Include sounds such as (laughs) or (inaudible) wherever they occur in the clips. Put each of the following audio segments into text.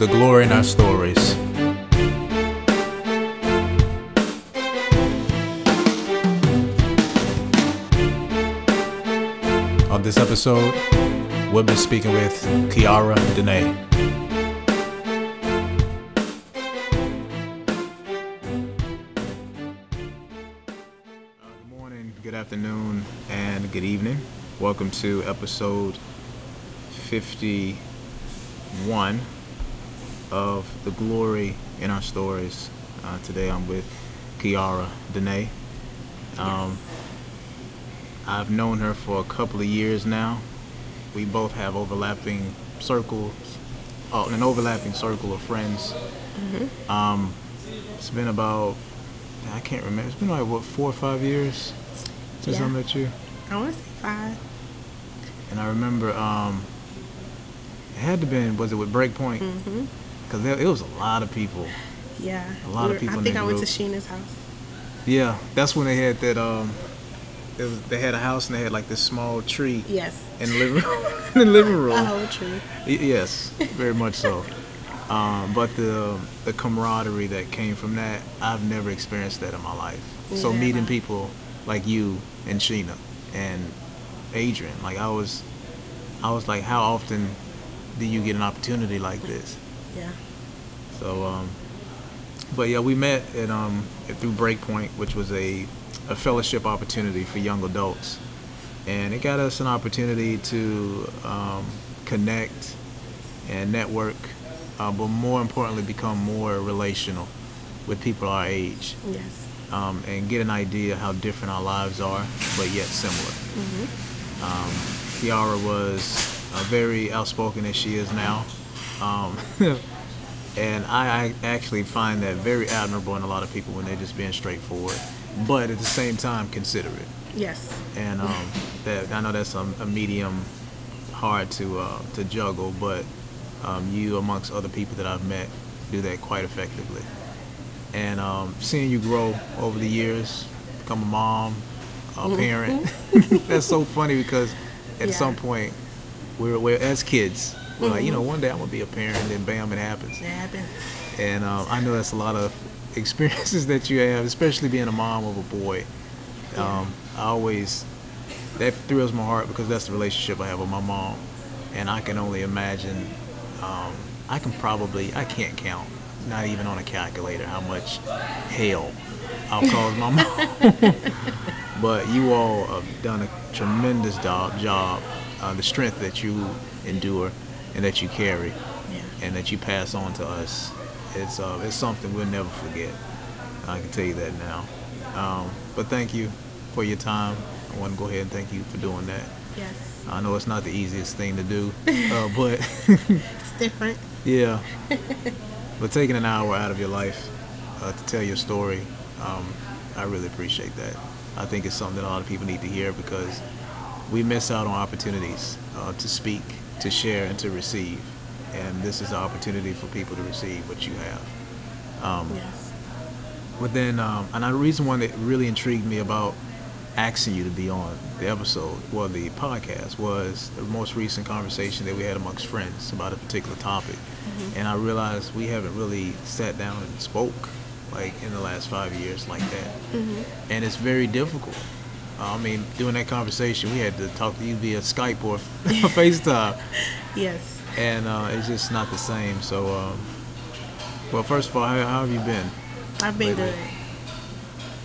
the glory in our stories. On this episode, we'll be speaking with Kiara Dene. Good morning, good afternoon, and good evening. Welcome to episode 51 of The Glory in Our Stories. Uh, today I'm with Kiara Dene. Um, I've known her for a couple of years now. We both have overlapping circles, oh, an overlapping circle of friends. Um, it's been about, I can't remember, it's been like, what, four or five years since I met you? I want to say five. And I remember um, it had to been was it with Breakpoint? Mm-hmm. Because there it was a lot of people. Yeah. A lot of We were- people I think I went group. to Sheena's house. Yeah, that's when they had that. Um, it was, they had a house and they had like this small tree Yes. in the living room. (laughs) in the living (laughs) room. A whole tree. Yes, very much so. Um, but the the camaraderie that came from that, I've never experienced that in my life. So meeting people like you and Sheena and Adrian, like I was, I was like, how often do you get an opportunity like this? Yeah. So, um, but yeah, we met at um at, through Breakpoint, which was a a fellowship opportunity for young adults, and it got us an opportunity to um, connect and network, uh, but more importantly, become more relational with people our age, Yes. um, and get an idea how different our lives are, but yet similar. Um, Kiara was uh, very outspoken as she is now. Um, (laughs) and I, I actually find that very admirable in a lot of people when they're just being straightforward, but at the same time considerate. Yes. And um, (laughs) that I know that's a, a medium hard to uh, to juggle, but um, you amongst other people that I've met do that quite effectively. And um, seeing you grow over the years, become a mom, a parent, (laughs) that's so funny because at Yeah. some point we're, we're as kids, we're like, you know, one day I'm gonna be a parent, and then bam, it happens. It happens. And um, I know that's a lot of (laughs) experiences that you have, especially being a mom of a boy. Um, I always that thrills my heart because that's the relationship I have with my mom, and I can only imagine. Um, I can probably I can't count, not even on a calculator, how much hell I'll (laughs) cause my mom. (laughs) but you all have done a tremendous job. Job, uh, the strength that you endure and that you carry Yeah. and that you pass on to us. It's uh, it's something we'll never forget. I can tell you that now. Um, but thank you for your time. I want to go ahead and thank you for doing that. Yes. I know it's not the easiest thing to do, (laughs) uh, but It's different. yeah. (laughs) But taking an hour out of your life uh, to tell your story, um, I really appreciate that. I think it's something that a lot of people need to hear because we miss out on opportunities uh, to speak, to share, and to receive. And this is an opportunity for people to receive what you have. Um, Yes. but then, um, and the reason one that really intrigued me about asking you to be on the episode, well, the podcast, was the most recent conversation that we had amongst friends about a particular topic. And I realized we haven't really sat down and spoke like in the last five years like that. And it's very difficult. Uh, I mean, during that conversation, we had to talk to you via Skype or (laughs) FaceTime Yes. and uh, it's just not the same. So, um, well, first of all, how, how have you been? I've been Lately.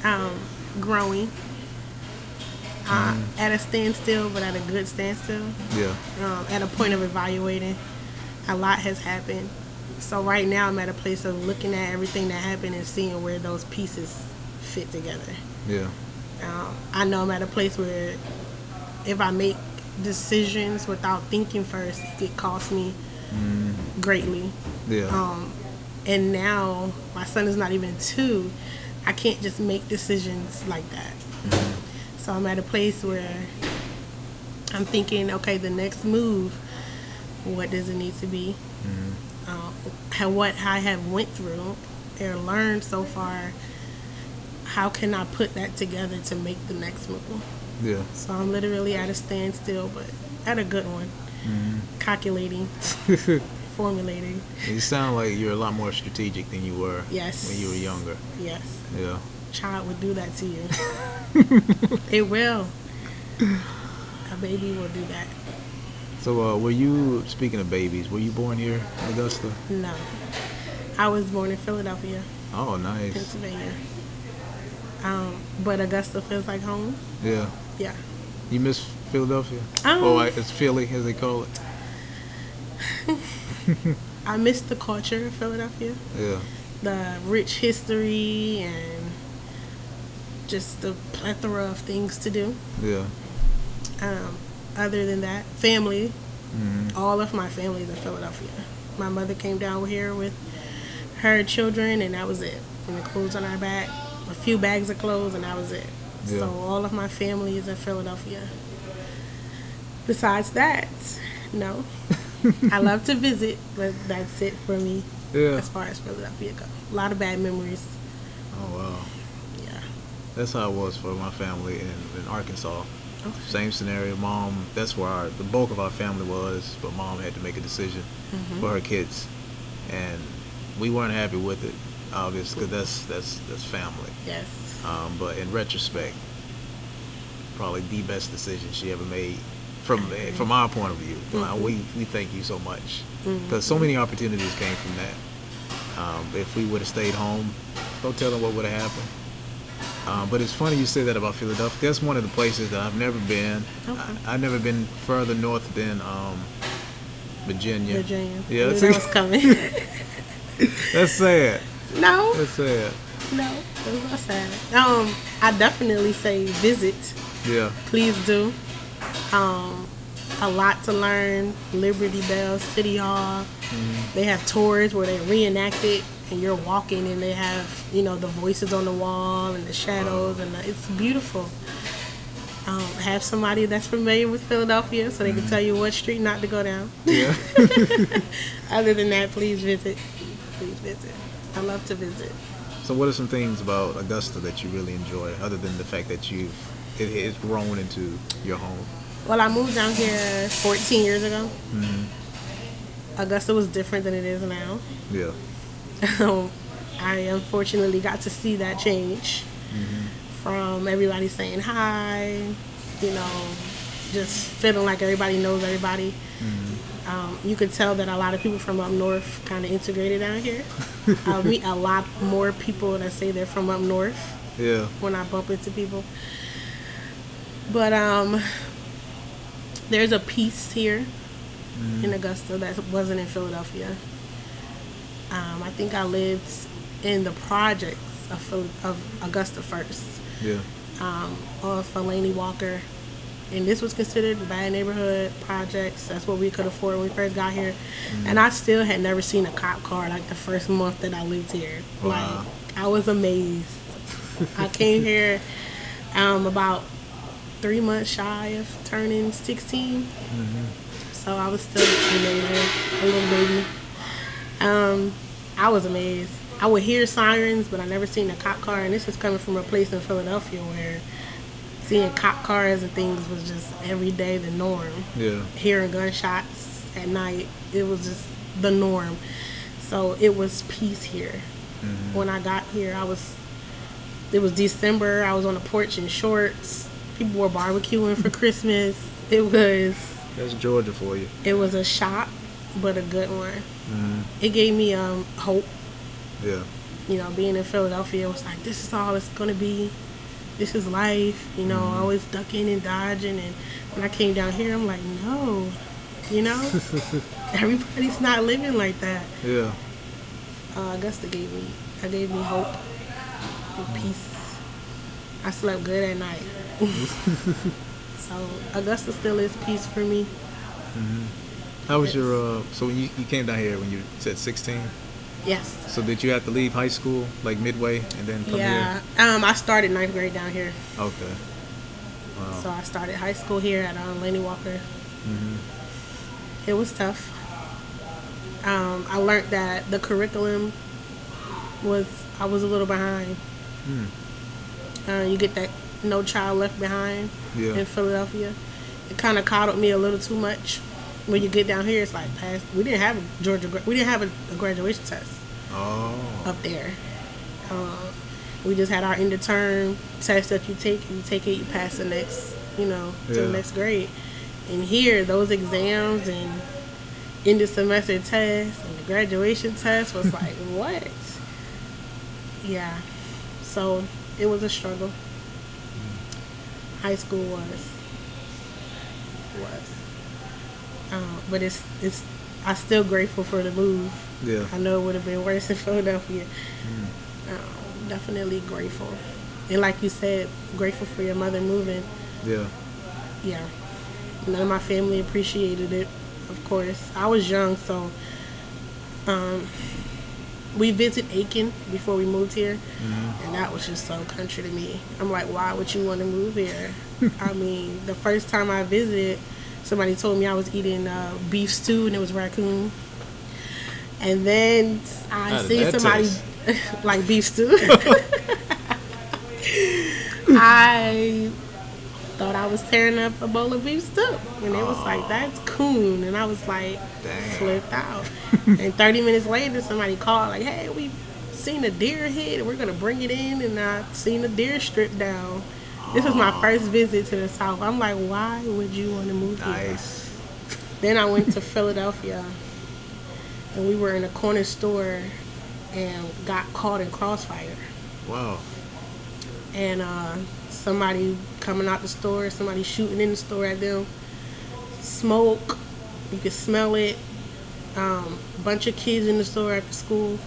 good. Um, growing. Uh, Mm-hmm. At a standstill, but at a good standstill. Yeah, um, at a point of evaluating. A lot has happened. So right now I'm at a place of looking at everything that happened and seeing where those pieces fit together. yeah, Um, I know I'm at a place where if I make decisions without thinking first, it could cost me greatly. yeah, Um, and now my son is not even two. I can't just make decisions like that. So I'm at a place where I'm thinking, okay, the next move, what does it need to be? Um, how what I have went through or learned so far. How can I put that together to make the next move? yeah. So I'm literally at a standstill, but at a good one. Calculating, (laughs) formulating. You sound like you're a lot more strategic than you were Yes. when you were younger. Yes, Yeah. child would do that to you. (laughs) it will. A baby will do that. So, uh, were you speaking of babies? Were you born here in Augusta? No, I was born in Philadelphia, Oh, nice. Pennsylvania. Um, but Augusta feels like home. Yeah. Yeah. You miss Philadelphia? Um, oh, it's Philly, as they call it. (laughs) I miss the culture of Philadelphia, Yeah. the rich history, and just the plethora of things to do. Yeah. Um, other than that, family. hmm All of my family is in Philadelphia. My mother came down here with her children, and that was it. And the clothes on our back, a few bags of clothes, and that was it. Yeah. So all of my family is in Philadelphia. Besides that, no. (laughs) I love to visit, but that's it for me Yeah. as far as Philadelphia goes. A lot of bad memories. Oh, wow. Yeah. That's how it was for my family in, in Arkansas. Okay. Same scenario. Mom, that's where our, the bulk of our family was, but mom had to make a decision Mm-hmm. for her kids, and we weren't happy with it, obviously, because that's that's that's family. Yes. Um, but in retrospect, probably the best decision she ever made from from our point of view. Uh, we we thank you so much because so many opportunities came from that. Um, if we would have stayed home, go tell them what would have happened. Um, but it's funny you say that about Philadelphia. That's one of the places that I've never been. Okay. I, I've never been further north than um, Virginia. Virginia. Yeah, I knew see? that was coming. (laughs) That's sad. No. That's sad. No, it was not sad. Um, I definitely say visit. Yeah. Please do. Um, a lot to learn. Liberty Bell, City Hall. Mm-hmm. They have tours where they reenact it, and you're walking, and they have you know the voices on the wall and the shadows, and the, it's beautiful. Um, have somebody that's familiar with Philadelphia, so they can tell you what street not to go down. Yeah. (laughs) Other than that, please visit. Please visit. I love to visit. So, what are some things about Augusta that you really enjoy, other than the fact that you it it's grown into your home? Well, I moved down here 14 years ago. Augusta was different than it is now. Yeah. Um, (laughs) I unfortunately got to see that change from everybody saying hi, you know, just feeling like everybody knows everybody. Um, you could tell that a lot of people from up north kind of integrated down here. (laughs) I meet a lot more people that say they're from up north Yeah. when I bump into people. But um, there's a piece here in Augusta that wasn't in Philadelphia. Um, I think I lived in the projects of, of Augusta first, Yeah. um, off Walker. And this was considered a bad neighborhood projects. That's what we could afford when we first got here. And I still had never seen a cop car like the first month that I lived here. Wow. Like I was amazed. (laughs) I came here um, about three months shy of turning 16. So I was still a teenager, a little baby. Um, I was amazed. I would hear sirens, but I never seen a cop car. And this is coming from a place in Philadelphia where seeing cop cars and things was just every day the norm. Yeah. Hearing gunshots at night, it was just the norm. So it was peace here. When I got here, I was. It was December. I was on the porch in shorts. People were barbecuing for Christmas. It was That's Georgia for you. it was a shock, but a good one. It gave me um hope. Yeah. You know, being in Philadelphia, it was like this is all it's gonna be. This is life. You know, always ducking and dodging. And when I came down here, I'm like, no, you know, (laughs) everybody's not living like that. Yeah. Uh, Augusta gave me, I gave me hope and peace. I slept good at night. (laughs) so Augusta still is peace for me. How was your uh so when you, you came down here when you said 16? Yes. So did you have to leave high school like midway and then come Yeah. Um, I started ninth grade down here. here? Okay. Wow. So I started high school here at um, Laney Walker. It was tough. Um, I learned that the curriculum was I was a little behind. Uh, you get that No Child Left Behind Yeah. in Philadelphia. It kind of coddled me a little too much. When you get down here, it's like past. We didn't have a Georgia. We didn't have a, a graduation test Oh. up there. Um, we just had our end of term test that you take. You take it, you pass the next, you know, to Yeah. the next grade. And here, those exams and end of semester tests and the graduation test was (laughs) like, what? Yeah. So it was a struggle. High school was was. Um, but it's it's. I'm still grateful for the move. Yeah. I know it would have been worse in (laughs) Philadelphia. Um, definitely grateful, and like you said, grateful for your mother moving. Yeah. Yeah, none of my family appreciated it. Of course, I was young, so um, we visited Aiken before we moved here, and that was just so country to me. I'm like, why would you want to move here? (laughs) I mean, the first time I visited, somebody told me I was eating uh, beef stew and it was raccoon. And then I How seen somebody (laughs) like beef stew. (laughs) I thought I was tearing up a bowl of beef stew. And it was like, that's coon. And I was like, Dang. flipped out. (laughs) and 30 minutes later, somebody called, like, hey, we seen a deer head and we're going to bring it in. And I seen a deer strip down. This was my first visit to the South. I'm like, why would you want to move here? Nice. Then I went to Philadelphia and we were in a corner store and got caught in crossfire. Wow. And uh, somebody coming out the store, somebody shooting in the store at them. Smoke, you could smell it. Um, bunch of kids in the store after school.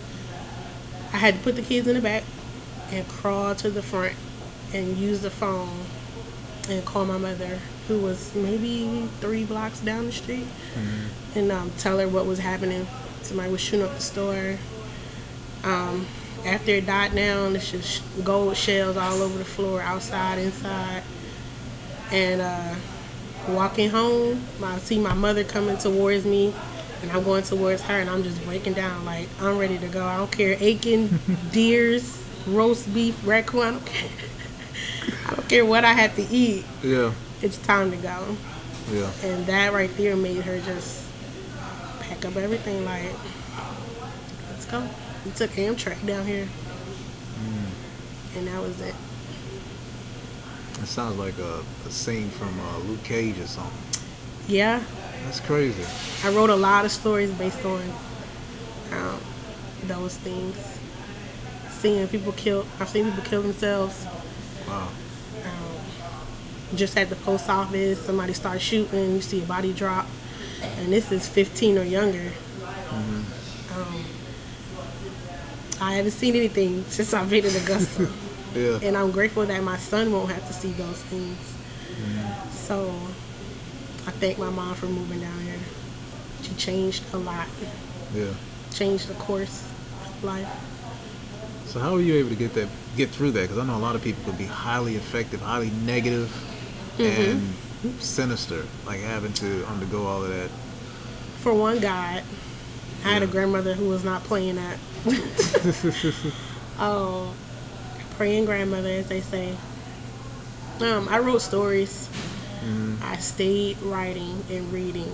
I had to put the kids in the back and crawl to the front and use the phone and call my mother, who was maybe three blocks down the street, and um, tell her what was happening. Somebody was shooting up the store. Um, after it died down, it's just gold shells all over the floor, outside, inside. And uh, walking home, I see my mother coming towards me, and I'm going towards her, and I'm just breaking down like I'm ready to go. I don't care, Aiken, (laughs) deers, roast beef, raccoon. I don't care. I don't care what I have to eat. Yeah. It's time to go. Yeah. And that right there made her just pack up everything like, let's go. We took Amtrak down here. And that was it. It sounds like a, a scene from uh, Luke Cage or something. Yeah, That's crazy. I wrote a lot of stories based on um, those things. Seeing people kill, I've seen people kill themselves. Wow. Just at the post office, somebody starts shooting, you see a body drop. And this is 15 or younger. Um, I haven't seen anything since I've been in Augusta. (laughs) Yeah. and I'm grateful that my son won't have to see those things. So I thank my mom for moving down here. She changed a lot, Yeah. changed the course of life. So how were you able to get that, get through that? Because I know a lot of people could be highly effective, highly negative, and sinister, like having to undergo all of that. For one, God, I had a grandmother who was not playing that. (laughs) oh, praying grandmother, as they say. Um, I wrote stories. I stayed writing and reading,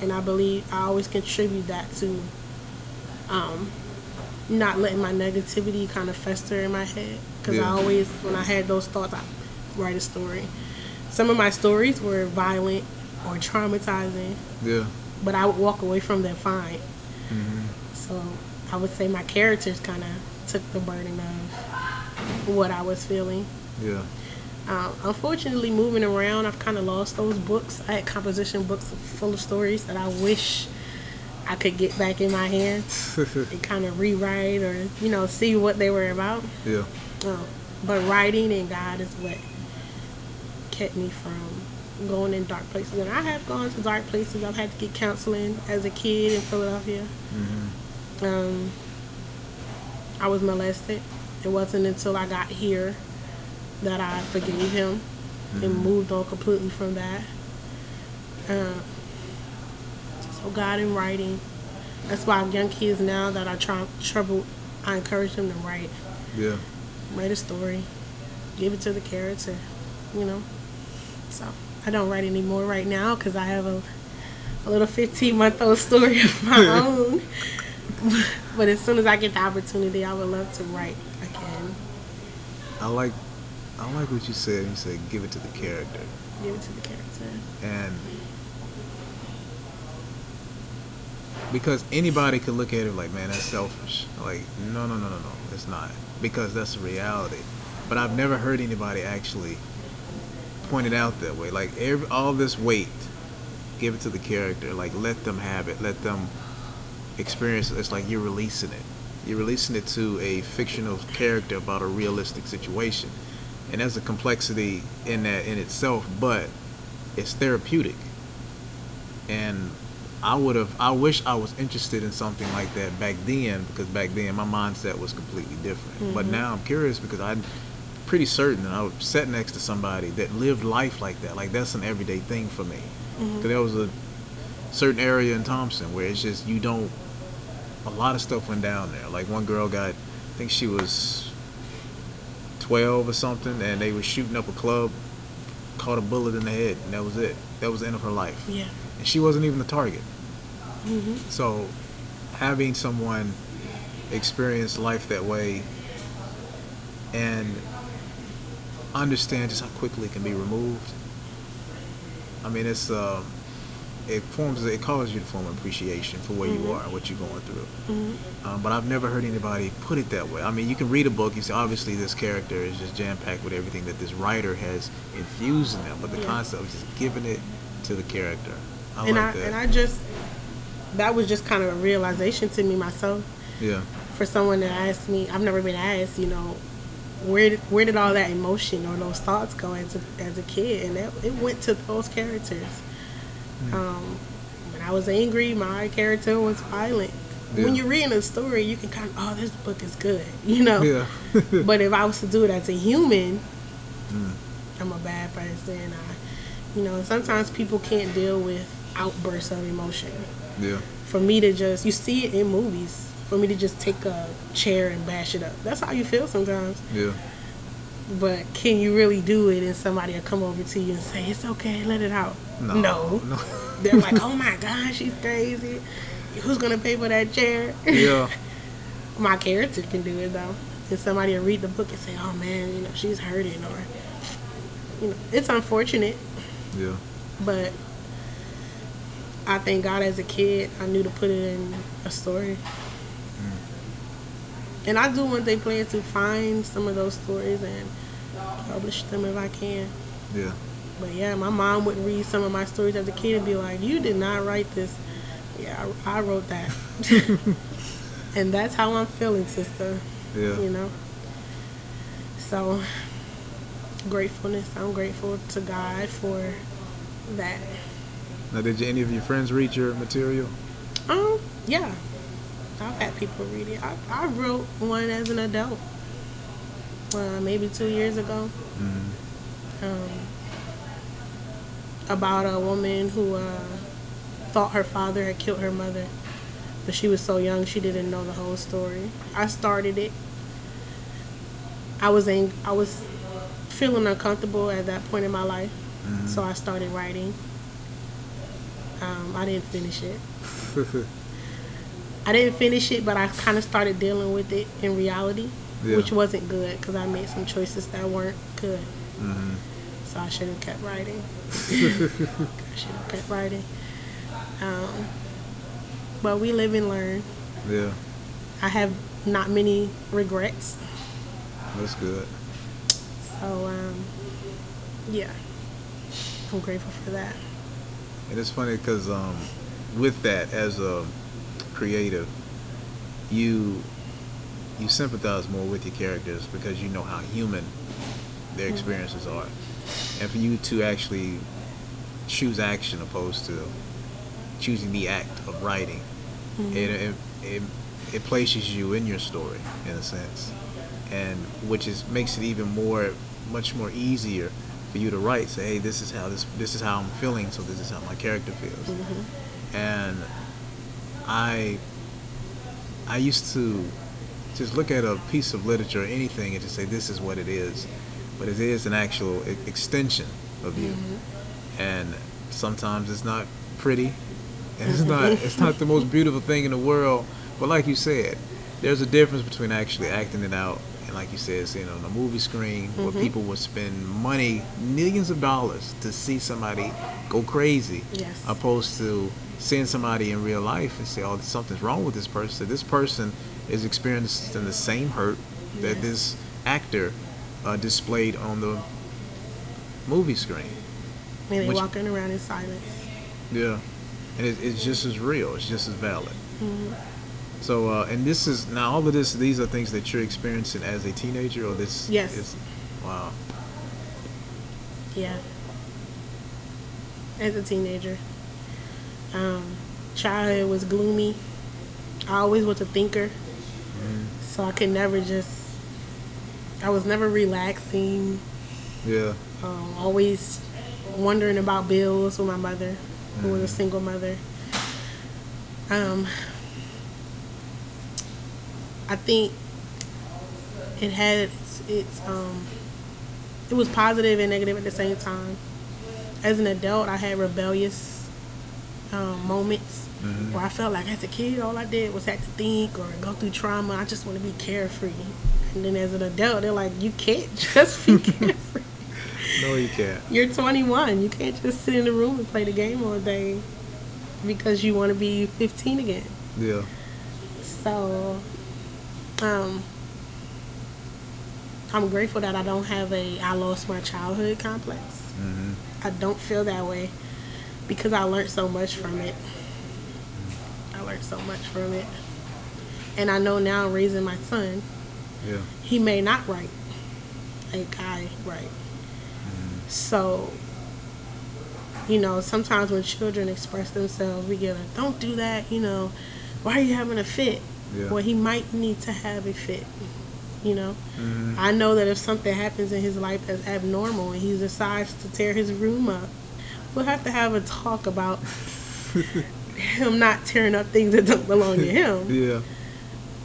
and I believe I always contribute that to um, not letting my negativity kind of fester in my head. Because Yeah. I always, when I had those thoughts, I write a story. Some of my stories were violent or traumatizing, Yeah. but I would walk away from them fine. So I would say my characters kind of took the burden of what I was feeling. Yeah. Um, unfortunately, moving around, I've kind of lost those books. I had composition books full of stories that I wish I could get back in my hands (laughs) and kind of rewrite or, you know, see what they were about. yeah. Um, but writing and God is what kept me from going in dark places. And I have gone to dark places. I've had to get counseling as a kid in Philadelphia. Um, I was molested. It wasn't until I got here that I forgave him and moved on completely from that. Uh, so God in writing. That's why young kids now that are trying trouble, I encourage them to write Yeah. write a story, give it to the character, you know. So I don't write anymore right now because I have a a little 15 month old story of my (laughs) own. but as soon as I get the opportunity, I would love to write again. I like, I like what you said. You said give it to the character. Give it to the character. And because anybody could look at it like, man, that's selfish. Like, no, no, no, no, no, it's not. Because that's a reality. But I've never heard anybody actually point it out that way. Like, every, all this weight, give it to the character. Like, let them have it. Let them experience it. It's like you're releasing it. You're releasing it to a fictional character about a realistic situation. And there's a complexity in that in itself, but it's therapeutic. And I would have. I wish I was interested in something like that back then because back then my mindset was completely different. Mm-hmm. But now I'm curious because I'm pretty certain that I was sat next to somebody that lived life like that. Like that's an everyday thing for me. Because mm-hmm. there was a certain area in Thompson where it's just you don't. A lot of stuff went down there. Like one girl got, I think she was 12 or something, and they were shooting up a club, caught a bullet in the head, and that was it. That was the end of her life. Yeah and she wasn't even the target. Mm-hmm. So, having someone experience life that way and understand just how quickly it can be removed. I mean, it's uh, it forms it causes you to form appreciation for where mm-hmm. you are and what you're going through. Mm-hmm. Um, but I've never heard anybody put it that way. I mean, you can read a book. You see, obviously, this character is just jam packed with everything that this writer has infused in them. But the yeah. concept of just giving it to the character I and like I that. and I just that was just kind of a realization to me myself. Yeah. For someone that asked me, I've never been asked, you know, where did, where did all that emotion or those thoughts go as a, as a kid, and that, it went to those characters. Mm. Um, when I was angry, my character was violent. Yeah. When you're reading a story, you can kind of, oh, this book is good, (laughs) you know. Yeah. (laughs) but if I was to do it as a human, mm. I'm a bad person. I, you know, sometimes people can't deal with outbursts of emotion. Yeah. For me to just, you see it in movies. For me to just take a chair and bash it up. That's how you feel sometimes. Yeah. But can you really do it and somebody will come over to you and say, it's okay, let it out? No. No. (laughs) no. They're like, oh my God, she's crazy. Who's going to pay for that chair? Yeah. (laughs) my character can do it though. And somebody will read the book and say, oh man, you know, she's hurting or, you know, it's unfortunate. Yeah. But I thank God as a kid I knew to put it in a story. Mm. And I do one day plan to find some of those stories and publish them if I can. Yeah. But yeah, my mom would read some of my stories as a kid and be like, "You did not write this." Yeah, I, I wrote that. (laughs) and that's how I'm feeling, sister. Yeah. You know. So gratefulness. I'm grateful to God for that. Now, did any of your friends read your material? Um, yeah. I've had people read it. I, I wrote one as an adult, uh, maybe two years ago. Mm-hmm. Um, about a woman who uh, thought her father had killed her mother, but she was so young she didn't know the whole story. I started it. I was in, I was feeling uncomfortable at that point in my life, mm-hmm. so I started writing. Um, I didn't finish it. I didn't finish it, but I kind of started dealing with it in reality, yeah. which wasn't good because I made some choices that weren't good. Mm-hmm. So I should have kept writing. (laughs) I should have kept writing. Um, but we live and learn. Yeah. I have not many regrets. That's good. So, um, yeah, I'm grateful for that. And it's funny because um, with that, as a creative, you you sympathize more with your characters because you know how human their experiences are, and for you to actually choose action opposed to choosing the act of writing, mm-hmm. it, it, it it places you in your story in a sense, and which is makes it even more much more easier for you to write. Say, hey, this is how this this is how I'm feeling, so this is how my character feels. Mm-hmm. And I I used to just look at a piece of literature or anything and just say this is what it is, but it is an actual extension of you. Mm-hmm. And sometimes it's not pretty, and it's (laughs) not it's not the most beautiful thing in the world. But like you said, there's a difference between actually acting it out like you said, seeing on a movie screen where Mm-hmm. people would spend money, millions of dollars, to see somebody go crazy, Yes. opposed to seeing somebody in real life and say, "Oh, something's wrong with this person." This person is experiencing the same hurt that Yes. this actor uh, displayed on the movie screen. And they Which- walking around in silence. Yeah, and it, it's just as real. It's just as valid. Mm-hmm. So, uh, and this is now all of this. These are things that you're experiencing as a teenager, or this? Yes. Is, wow. Yeah. As a teenager. Um, childhood was gloomy. I always was a thinker. So I could never just, I was never relaxing. Yeah. Um, always wondering about bills with my mother, who was a single mother. Um, I think it had its, its um, it was positive and negative at the same time. As an adult, I had rebellious um, moments where I felt like as a kid, all I did was have to think or go through trauma. I just want to be carefree. And then as an adult, they're like, you can't (laughs) just be (laughs) carefree. No, you can't. You're 21. You can't just sit in the room and play the game all day because you want to be 15 again. Yeah. So, um, I'm grateful that I don't have a I lost my childhood complex. hmm I don't feel that way because I learned so much from it. I learned so much from it. And I know now raising my son, Yeah. he may not write like I write. So, you know, sometimes when children express themselves, we get a, don't do that, you know, why are you having a fit? Yeah. Well, he might need to have a fit, you know. hmm I know that if something happens in his life that's abnormal and he decides to tear his room up, we'll have to have a talk about (laughs) him not tearing up things that don't belong to him. (laughs) Yeah.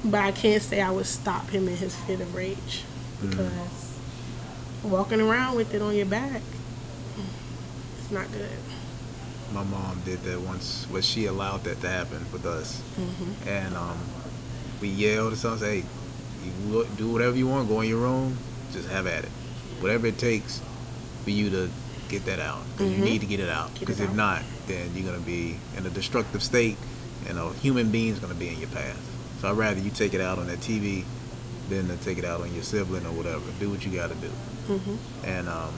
But I can't say I would stop him in his fit of rage because walking around with it on your back, it's not good. My mom did that once, but she allowed that to happen with us. And um, we yelled at something, say, hey, you do whatever you want, go in your room, just have at it. Whatever it takes for you to get that out. 'cause You need to get it out. Because if out. not, then you're going to be in a destructive state and a human being's going to be in your path. So I'd rather you take it out on that TV than to take it out on your sibling or whatever. Do what you got to do hmm and um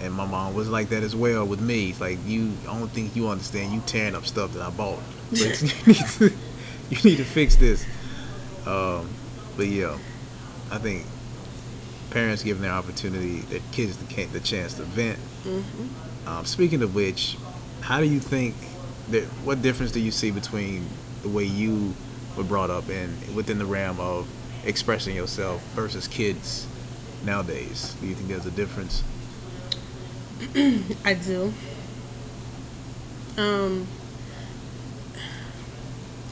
and my mom was like that as well with me. It's like you, I don't think you understand. You tearing up stuff that I bought, but (laughs) you need to, you need to fix this. Um, but yeah, I think parents giving their opportunity, their kids the, the chance to vent. hmm Um, speaking of which, how do you think that? What difference do you see between the way you were brought up and within the realm of expressing yourself versus kids nowadays? Do you think there's a difference? (clears throat) I do. Um,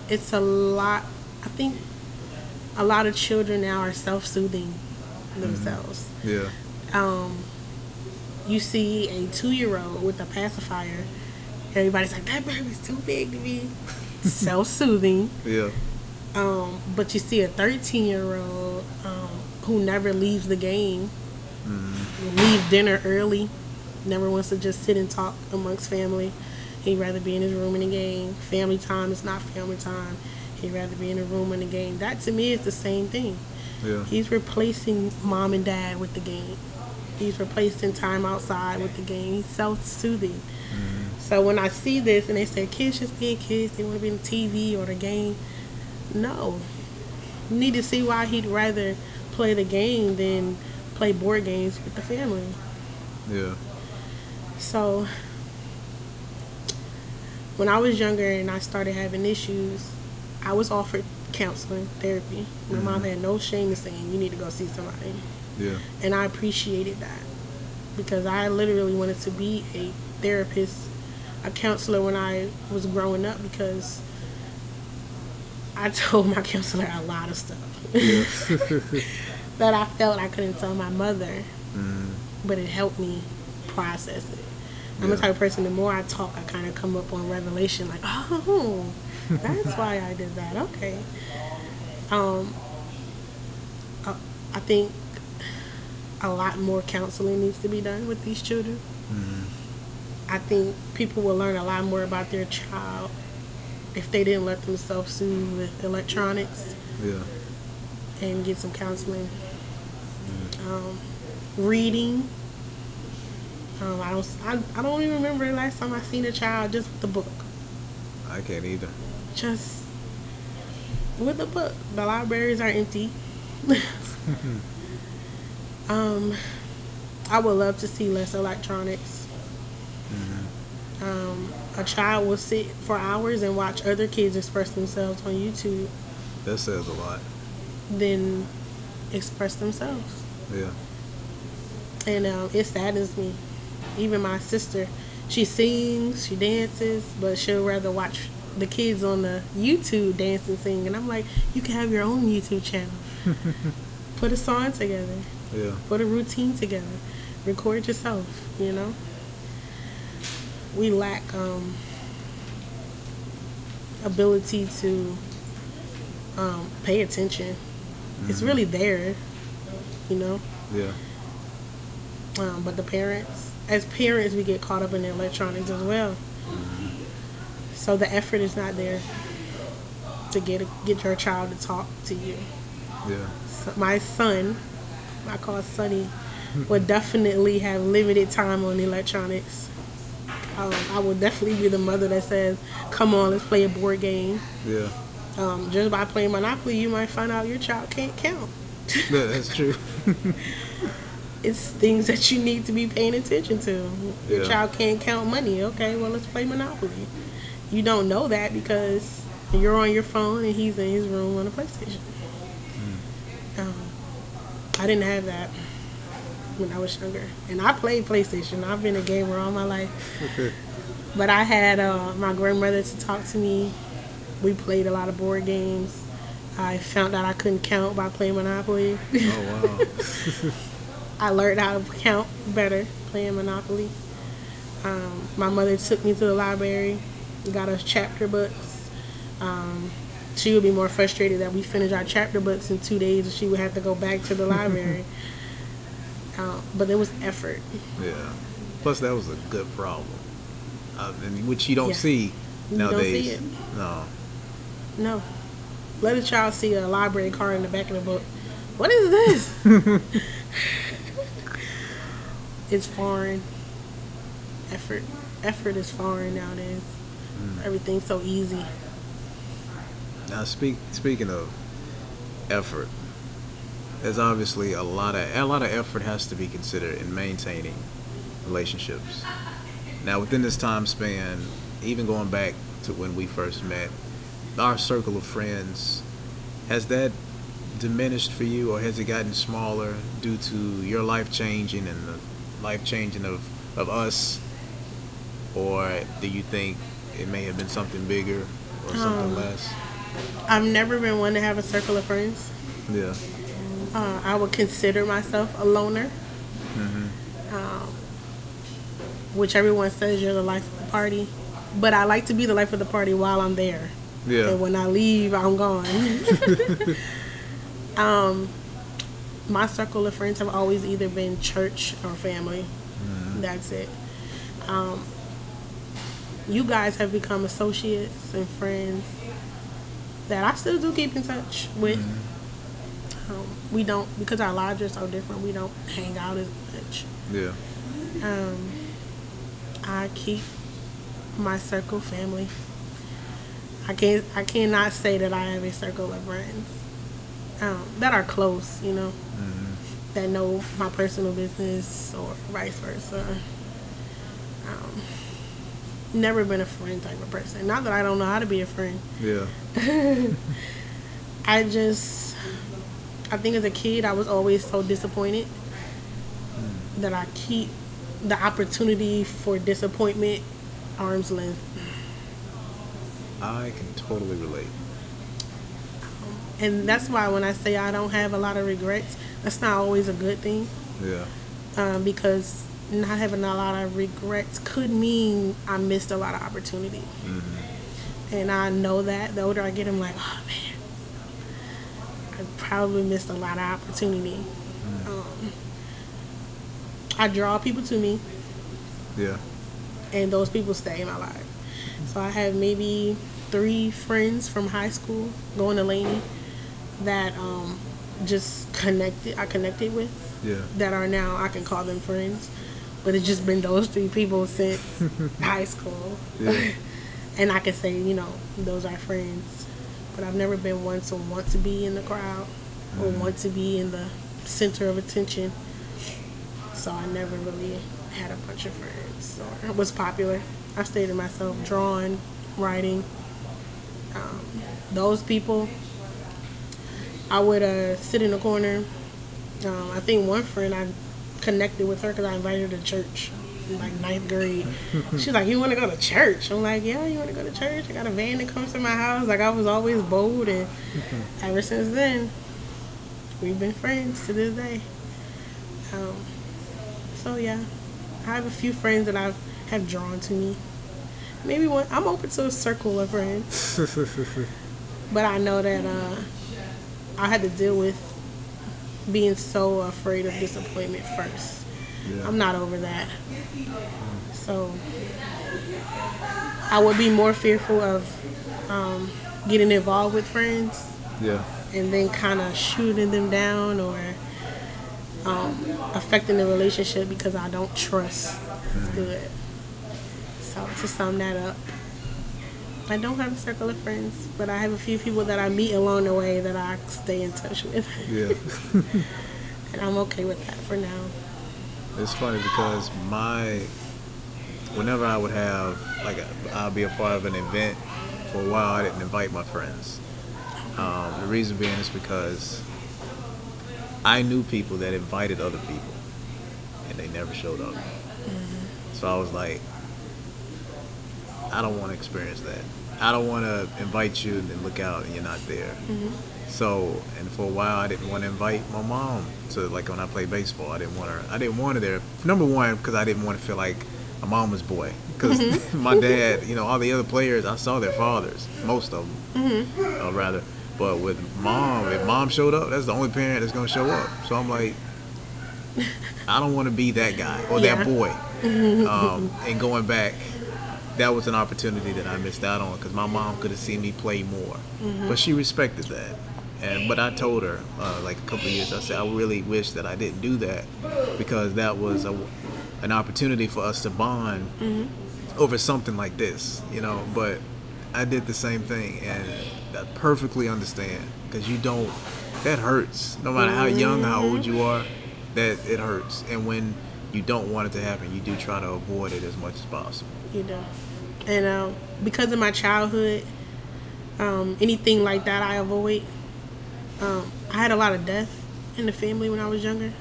it's a lot. I think a lot of children now are self-soothing themselves. Yeah. um, you see a two-year-old with a pacifier, everybody's like, "That baby's too big to be (laughs) self-soothing." Yeah. Um, but you see a 13-year-old um, who never leaves the game, Mm-hmm. leave dinner early, never wants to just sit and talk amongst family. He'd rather be in his room in the game. Family time is not family time. He'd rather be in a room in the game. That to me is the same thing. Yeah. He's replacing mom and dad with the game. He's replacing time outside with the game. He's self-soothing. Mm-hmm. So when I see this and they say kids just being kids, they want to be in the TV or the game. No, you need to see why he'd rather play the game than play board games with the family. Yeah. So when I was younger and I started having issues, I was offered counseling, therapy. My mom had no shame in saying you need to go see somebody. Yeah. And I appreciated that because I literally wanted to be a therapist, a counselor when I was growing up because I (laughs) told my counselor a lot of stuff Yeah. (laughs) that I felt I couldn't tell my mother, mm, but it helped me process it. I'm Yeah. the type of person. The more I talk, I kind of come up on revelation. Like, oh, that's why I did that. Okay. Um, I, I think a lot more counseling needs to be done with these children. I think people will learn a lot more about their child if they didn't let themselves soothe with electronics Yeah. and get some counseling. Um, reading. Um, I don't. I, I don't even remember the last time I seen a child just with a book. I can't either. Just with the book. The libraries are empty. (laughs) um, I would love to see less electronics. Um, a child will sit for hours and watch other kids express themselves on YouTube, That says a lot. then express themselves. Yeah. and um, it saddens me. Even my sister, she sings, she dances, but she'll rather watch the kids on the YouTube dance and sing. And I'm like, you can have your own YouTube channel. (laughs) Put a song together, Yeah. put a routine together, record yourself. You know, we lack um, ability to um, pay attention. It's really there, you know. Yeah. Um, but the parents, as parents, we get caught up in the electronics as well. So the effort is not there to get a, get your child to talk to you. Yeah. So my son, I call Sonny, would definitely have limited time on electronics. Um, I will definitely be the mother that says, "Come on, let's play a board game." Yeah. Um, just by playing Monopoly, you might find out your child can't count. Yeah, that's true. (laughs) it's things that you need to be paying attention to. Your Yeah. child can't count money. Okay, well let's play Monopoly. You don't know that because you're on your phone and he's in his room on a PlayStation. Um, I didn't have that when I was younger, and I played PlayStation. I've been a gamer all my life, (laughs) but I had uh, my grandmother to talk to me. We played a lot of board games. I found out I couldn't count by playing Monopoly. Oh wow. (laughs) I learned how to count better playing Monopoly. Um, my mother took me to the library, got us chapter books. Um, she would be more frustrated that we finished our chapter books in two days and she would have to go back to the (laughs) library. Um, but there was effort. yeah. Plus, that was a good problem, uh, and which you don't Yeah. see You don't nowadays. see it. No. No. Let a child see a library card in the back of the book. What is this? (laughs) it's foreign. Effort. Effort is foreign nowadays. Everything's so easy. Now, speak speaking of effort, there's obviously a lot of a lot of effort has to be considered in maintaining relationships. Now, within this time span, even going back to when we first met, our circle of friends has that diminished for you, or has it gotten smaller due to your life changing and the life changing of of us, or do you think it may have been something bigger or something Um, less? I've never been one to have a circle of friends. Yeah. Uh, I would consider myself a loner. Mm-hmm. Um, which everyone says you're the life of the party. But I like to be the life of the party while I'm there. Yeah. And when I leave, I'm gone. (laughs) (laughs) um, my circle of friends have always either been church or family. That's it. Um, you guys have become associates and friends that I still do keep in touch with. Um, we don't because our lives are so different. We don't hang out as much. Yeah. Um, I keep my circle family. I can't. I cannot say that I have a circle of friends um, that are close. You know, that know my personal business or vice versa. Um, never been a friend type of person. Not that I don't know how to be a friend. Yeah. (laughs) I just, I think as a kid, I was always so disappointed that I keep the opportunity for disappointment arm's length. I can totally relate. And that's why when I say I don't have a lot of regrets, that's not always a good thing Yeah. um, because not having a lot of regrets could mean I missed a lot of opportunity. And I know that the older I get, I'm like, oh man, I probably missed a lot of opportunity. Um, I draw people to me, Yeah. and those people stay in my life. So I have maybe three friends from high school going to Laney that um, just connected. I connected with Yeah. that are now I can call them friends, but it's just been those three people since (laughs) high school, Yeah. (laughs) and I can say you know those are friends. But I've never been one to want to be in the crowd or want to be in the center of attention. So I never really had a bunch of friends or was popular. I stayed to myself, drawing, writing. Um, those people, I would uh, sit in the corner. Um, I think one friend I connected with her because I invited her to church in like ninth grade. She's like, "You want to go to church?" I'm like, "Yeah, you want to go to church?" I got a van that comes to my house. Like I was always bold, and (laughs) ever since then, we've been friends to this day. Um, so yeah, I have a few friends that I've have drawn to me. Maybe one. I'm open to a circle of friends, (laughs) but I know that uh, I had to deal with being so afraid of disappointment first. Yeah. I'm not over that. So I would be more fearful of um, getting involved with friends Yeah. and then kind of shooting them down or um, affecting the relationship because I don't trust. It's good. So to sum that up, I don't have a circle of friends, but I have a few people that I meet along the way that I stay in touch with, Yeah. (laughs) (laughs) and I'm okay with that for now. It's funny because my, whenever I would have, like, I'll be a part of an event, for a while I didn't invite my friends. Um, the reason being is because I knew people that invited other people and they never showed up. So I was like, I don't want to experience that. I don't want to invite you and then look out and you're not there. So, and for a while, I didn't want to invite my mom to like when I played baseball. I didn't want her. I didn't want her there. Number one, because I didn't want to feel like a mama's boy. (laughs) Because (laughs) my dad, you know, all the other players, I saw their fathers, most of them, uh, rather. But with mom, if mom showed up, that's the only parent that's gonna show up. So I'm like, (laughs) I don't want to be that guy or Yeah. that boy. Um, and going back, that was an opportunity that I missed out on because my mom could have seen me play more, mm-hmm. but she respected that. And but I told her uh, like a couple of years, I said I really wish that I didn't do that because that was a, an opportunity for us to bond mm-hmm. over something like this, you know. But I did the same thing, and I perfectly understand because you don't. That hurts, no matter how young, how old mm-hmm. you are. That it hurts, and when you don't want it to happen, you do try to avoid it as much as possible. you know. And um, because of my childhood, um, anything like that I avoid. Um, I had a lot of death in the family when I was younger.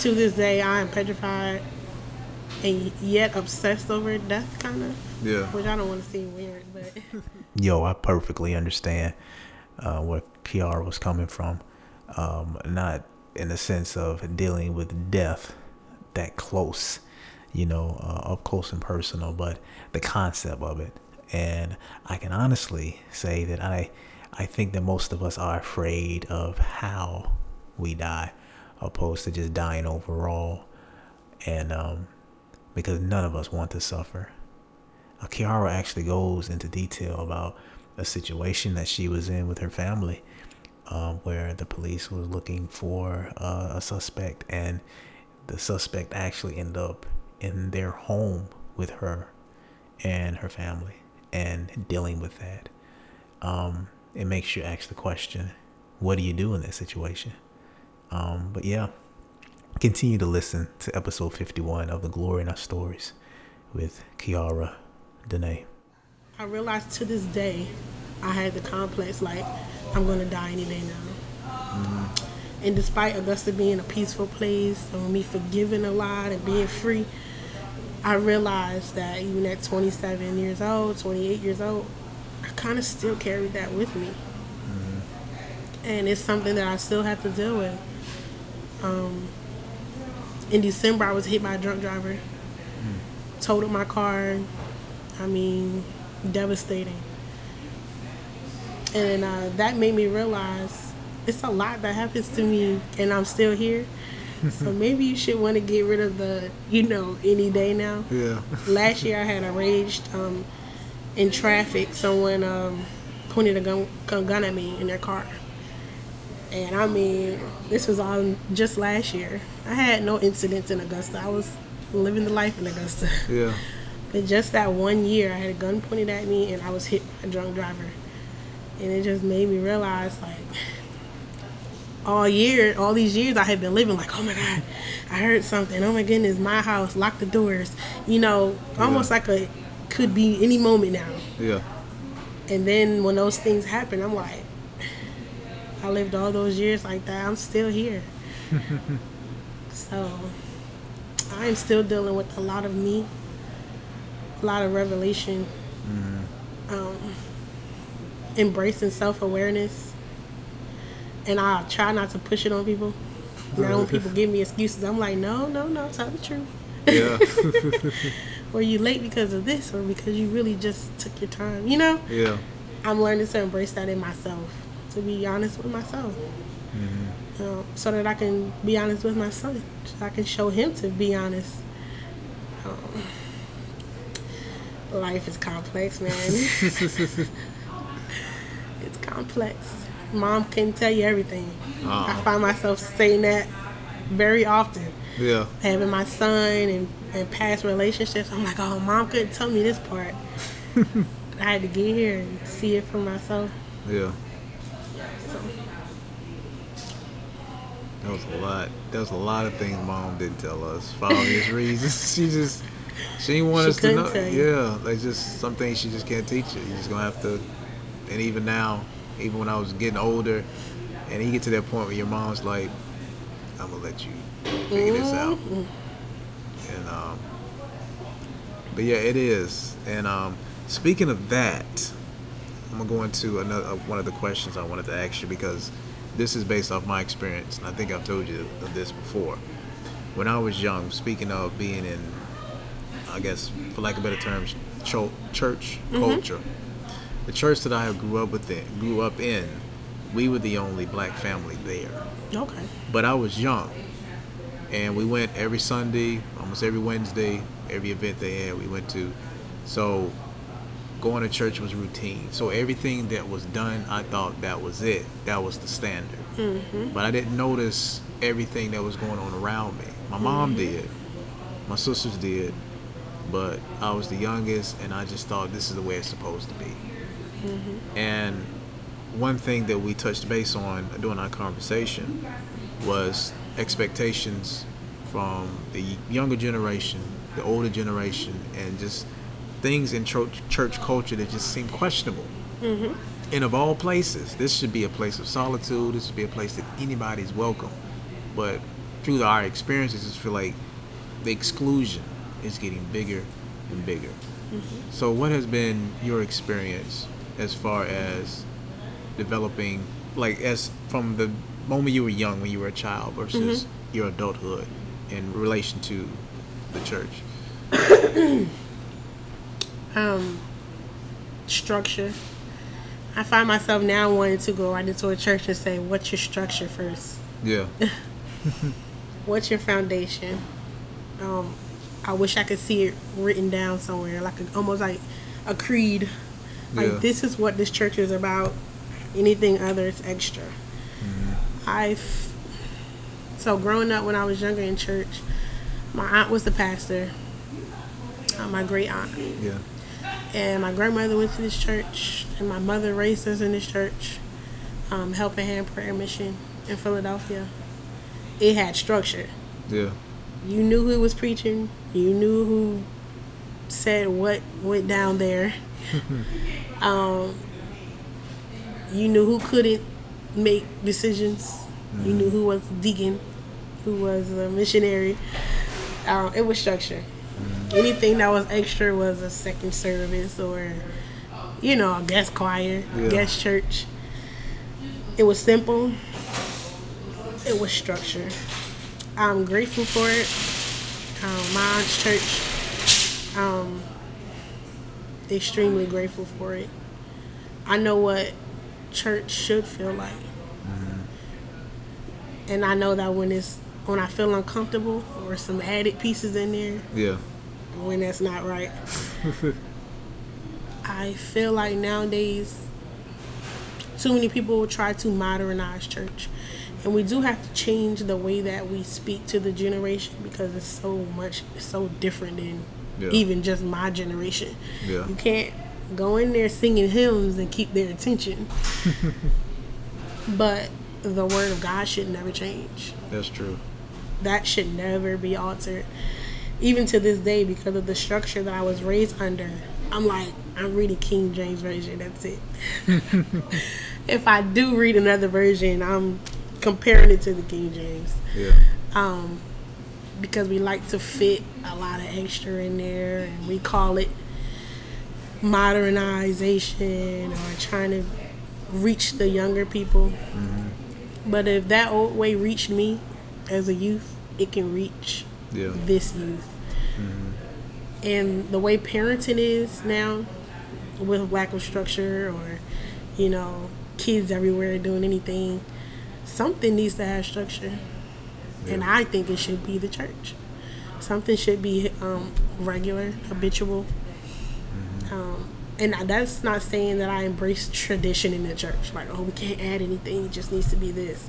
To this day, I am petrified and yet obsessed over death, kind of. Yeah. Which I don't want to seem weird, but (laughs) Yo, I perfectly understand uh, where Kiara was coming from. Um, not in the sense of dealing with death that close, you know, uh, up close and personal, but the concept of it. And I can honestly say that I, I think that most of us are afraid of how we die, opposed to just dying overall. And um, because none of us want to suffer. Uh, Kiara actually goes into detail about a situation that she was in with her family, um, where the police was looking for uh, a suspect, and the suspect actually ended up in their home with her and her family, and dealing with that. Um, it makes you ask the question, what do you do in that situation? Um, but yeah, continue to listen to episode 51 of the Glory in Our Stories with Kiara Danae. I realized to this day I had the complex like I'm gonna die any day now. And despite Augusta being a peaceful place and me forgiving a lot and being free, I realized that even at 27 years old, 28 years old, I kind of still carried that with me. And it's something that I still have to deal with. Um, in December, I was hit by a drunk driver. Totaled my car. I mean, devastating. And uh, that made me realize it's a lot that happens to me, and I'm still here. (laughs) so maybe you should want to get rid of the, you know, any day now. Yeah. Last year, I had arranged um, in traffic. Someone um, pointed a gun, a gun at me in their car. And I mean, this was all just last year. I had no incidents in Augusta. I was living the life in Augusta. Yeah. (laughs) But just that one year, I had a gun pointed at me and I was hit by a drunk driver. And it just made me realize, like, all year, all these years, I had been living like, oh my God, I heard something. Oh my goodness, my house, lock the doors. You know, almost Yeah. like a could be any moment now. Yeah. And then when those things happen, I'm like, I lived all those years like that. I'm still here. (laughs) so I'm still dealing with a lot of me, a lot of revelation, um, embracing self awareness. And I try not to push it on people. Now when people give me excuses, I'm like, no, no, no, tell the truth. Yeah. (laughs) Or you late because of this, or because you really just took your time. You know. yeah. I'm learning to embrace that in myself, to be honest with myself, uh, so that I can be honest with my son, so I can show him to be honest. Um, life is complex, man. (laughs) (laughs) it's complex. Mom can tell you everything. Ah. I Uh-uh. find myself saying that very often Yeah. having my son and, and past relationships, I'm like, oh, mom couldn't tell me this part. (laughs) I had to get here and see it for myself. Yeah. So, That was a lot. That was a lot of things mom didn't tell us for obvious reasons. (laughs) She just she didn't want She us to know. Yeah, like just some things she just can't teach you. You're just gonna have to. And even now, even when I was getting older, and you get to that point where your mom's like, "I'm gonna let you figure this out," and um, but yeah, it is. And um, speaking of that, I'm gonna go into another uh, one of the questions I wanted to ask you because this is based off my experience, and I think I've told you of this before. When I was young, speaking of being in, I guess, for lack of better terms, cho- church culture, the church that I grew up within, grew up in, we were the only black family there. okay. But I was young, and we went every Sunday, almost every Wednesday, every event they had, we went to. So going to church was routine. So everything that was done, I thought that was it. That was the standard. Mm-hmm. But I didn't notice everything that was going on around me. My mom mm-hmm. did, my sisters did, but I was the youngest, and I just thought this is the way it's supposed to be. Mm-hmm. And one thing that we touched base on during our conversation was expectations from the younger generation, the older generation, and just things in church, church culture that just seem questionable. Mm-hmm. And of all places, this should be a place of solitude. This should be a place that anybody's welcome. But through our experiences, I just feel like the exclusion is getting bigger and bigger. Mm-hmm. So, what has been your experience as far as developing, like, as from the moment you were young, when you were a child, versus your adulthood in relation to the church? (coughs) Um, structure. I find myself now wanting to go right into a church and say, "What's your structure first? Yeah. (laughs) (laughs) What's your foundation?" Um, I wish I could see it written down somewhere, like a, almost like a creed. Like Yeah. this is what this church is about. Anything other is extra. I've so growing up when I was younger in church, my aunt was the pastor. Uh, my great aunt. Yeah. And my grandmother went to this church, and my mother raised us in this church, um, Helping Hand Prayer Mission in Philadelphia. It had structure. Yeah. You knew who was preaching. You knew who said what went down there. (laughs) um, you knew who couldn't make decisions. You knew who was deacon, who was a missionary. Um, it was structure. Anything that was extra was a second service or, you know, a guest choir, Yeah. guest church. It was simple. It was structure. I'm grateful for it. Um, my aunt's church, um, extremely grateful for it. I know what church should feel like, mm-hmm. and I know that when it's when I feel uncomfortable or some added pieces in there, Yeah. when that's not right. (laughs) I feel like nowadays too many people try to modernize church. And we do have to change the way that we speak to the generation because it's so much it's so different than Yeah. even just my generation. Yeah. You can't go in there singing hymns and keep their attention. (laughs) but the word of God should never change That's true. that should never be altered. Even to this day, because of the structure that I was raised under, I'm like, I'm reading King James Version, that's it. (laughs) if I do read another version, I'm comparing it to the King James. Yeah. Um, because we like to fit a lot of extra in there, and we call it modernization or trying to reach the younger people. Mm-hmm. But if that old way reached me as a youth, it can reach Yeah. this youth. Mm-hmm. And the way parenting is now, with lack of structure or, you know, kids everywhere doing anything, something needs to have structure. And I think it should be the church. Something should be um, regular, habitual. Um, and that's not saying that I embrace tradition in the church. Like, oh, we can't add anything, it just needs to be this.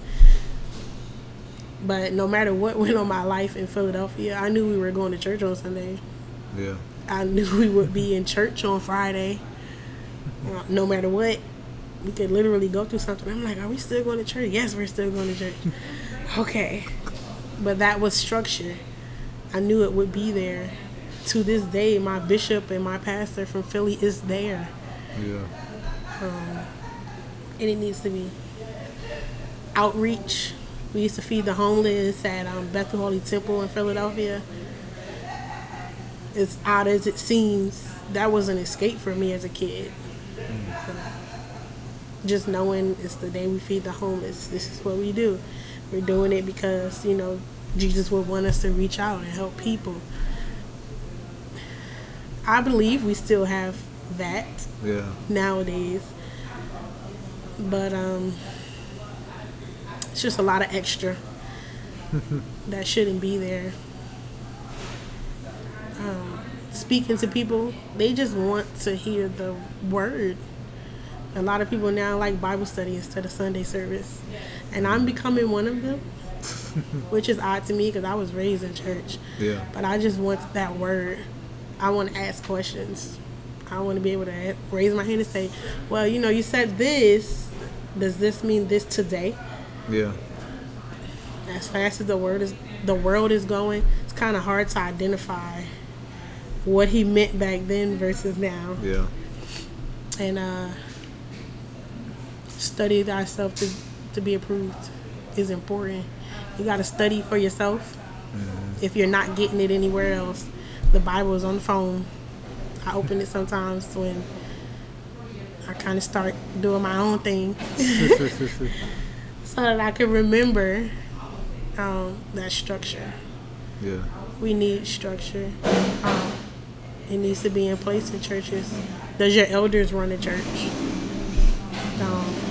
But no matter what (laughs) went on my life in Philadelphia, I knew we were going to church on Sunday. Yeah. I knew we would be in church on Friday. Uh, No matter what, we could literally go through something. I'm like, are we still going to church? Yes, we're still going to church. (laughs) okay. But that was structure. I knew it would be there. To this day, my bishop and my pastor from Philly is there. Yeah. And it needs to be outreach. We used to feed the homeless at um, Bethel Holy Temple in Philadelphia. As odd as it seems, that was an escape for me as a kid. Just knowing it's the day we feed the homeless. This is what we do. We're doing it because, you know, Jesus would want us to reach out and help people. I believe we still have that Yeah. nowadays. But um it's just a lot of extra (laughs) that shouldn't be there. Um, speaking to people, they just want to hear the word. A lot of people now like Bible study instead of Sunday service. And I'm becoming one of them, (laughs) which is odd to me because I was raised in church. Yeah. But I just want that word. I want to ask questions. I want to be able to raise my hand and say, "Well, you know, you said this. Does this mean this today?" Yeah. As fast as the word is, the world is going, it's kind of hard to identify what he meant back then versus now. Yeah. And uh, study thyself to to be approved is important. You got to study for yourself. If you're not getting it anywhere else, the Bible is on the phone. I open it sometimes when I kind of start doing my own thing, (laughs) (laughs) so that I can remember um, that structure. Yeah. We need structure. Um, it needs to be in place in churches. Does your elders run a church? Um,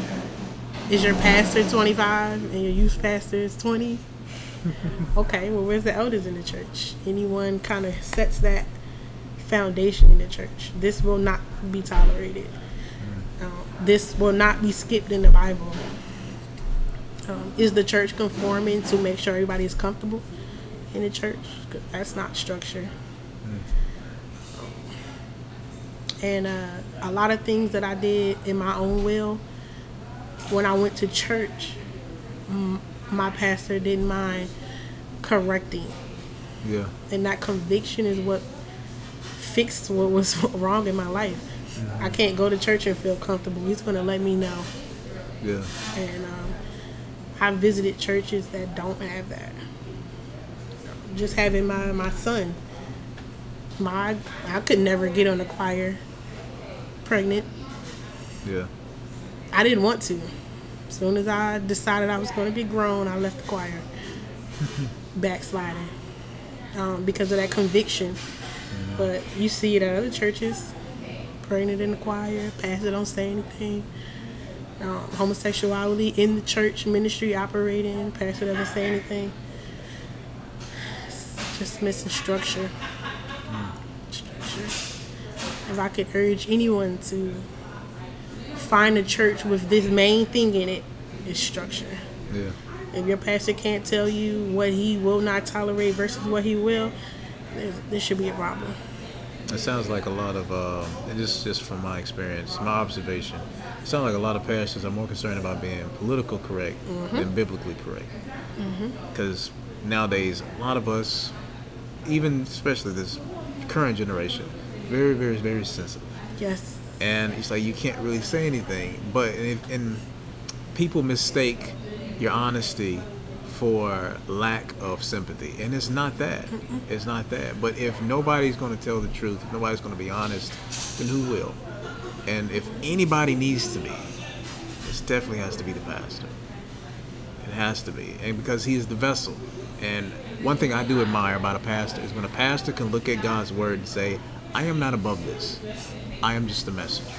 is your pastor 25 and your youth pastor is 20? (laughs) okay, well, where's the elders in the church? Anyone kind of sets that foundation in the church. This will not be tolerated. Um, this will not be skipped in the Bible. Um, is the church conforming to make sure everybody is comfortable in the church? that's not structure. And uh, a lot of things that I did in my own will, when I went to church, m- my pastor didn't mind correcting. Yeah. And that conviction is what fixed what was (laughs) wrong in my life. I can't go to church and feel comfortable. He's going to let me know. Yeah. And um, I visited churches that don't have that. Just having my, my son, my I could never get on the choir pregnant. Yeah. I didn't want to. As soon as I decided I was going to be grown, I left the choir. (laughs) backsliding um, because of that conviction. But you see it at other churches, praying it in the choir, pastor don't say anything. Um, homosexuality in the church ministry operating, pastor doesn't say anything. It's just missing structure. Structure. If I could urge anyone to find a church with this main thing in it, is structure. Yeah. If your pastor can't tell you what he will not tolerate versus what he will, there, should be a problem. It sounds like a lot of, uh, and just just from my experience, my observation, it sounds like a lot of pastors are more concerned about being political correct than biblically correct. Because nowadays, a lot of us, even especially this current generation, very, very, very sensitive. Yes. And it's like you can't really say anything. But if, and people mistake your honesty for lack of sympathy, and it's not that. It's not that. But if nobody's going to tell the truth, if nobody's going to be honest, then who will? And if anybody needs to be, it definitely has to be the pastor. It has to be, and because he is the vessel. And one thing I do admire about a pastor is when a pastor can look at God's word and say, "I am not above this. I am just a messenger.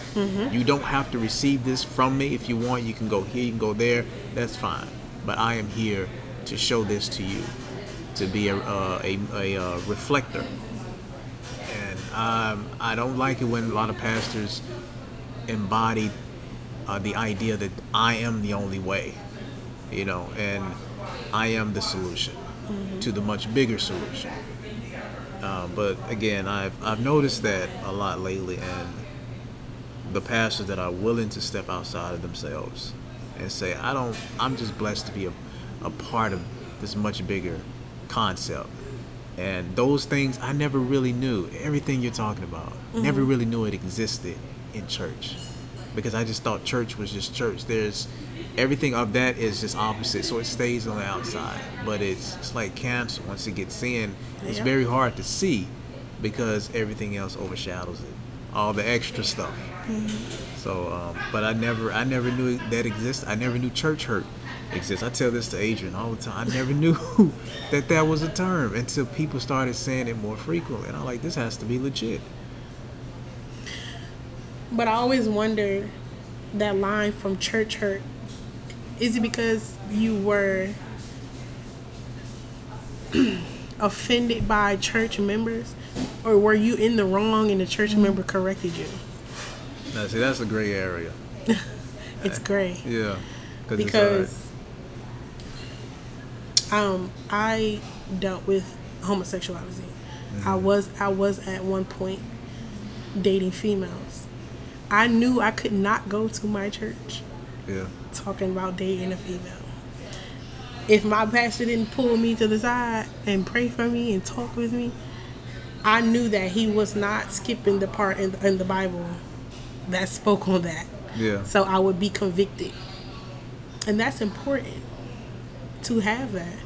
You don't have to receive this from me. If you want, you can go here, you can go there. That's fine. But I am here to show this to you, to be a uh, a, a uh, reflector. And um, I don't like it when a lot of pastors embody uh, the idea that I am the only way, you know, and I am the solution to the much bigger solution. Uh, but again, I've I've noticed that a lot lately, and the pastors that are willing to step outside of themselves and say, I don't, I'm just blessed to be a, a part of this much bigger concept. And those things I never really knew. Everything you're talking about, never really knew it existed in church. Because I just thought church was just church. There's everything of that is just opposite. So it stays on the outside. But it's it's like cancer. Once it gets in, it's Yeah. very hard to see because everything else overshadows it. All the extra stuff. So, um, but I never, I never knew that existed. I never knew church hurt exists. I tell this to Adrian all the time. I never knew (laughs) that that was a term until people started saying it more frequently. And I'm like, this has to be legit. But I always wonder that line from church hurt. Is it because you were (clears throat) offended by church members? Or were you in the wrong and the church member corrected you? Now, see, that's a gray area. (laughs) It's gray. Yeah. because um I dealt with homosexuality. I was I was at one point dating females. I knew I could not go to my church yeah. talking about dating a female. If my pastor didn't pull me to the side and pray for me and talk with me, I knew that he was not skipping the part in, in the Bible that spoke on that. Yeah. So I would be convicted. And that's important to have that.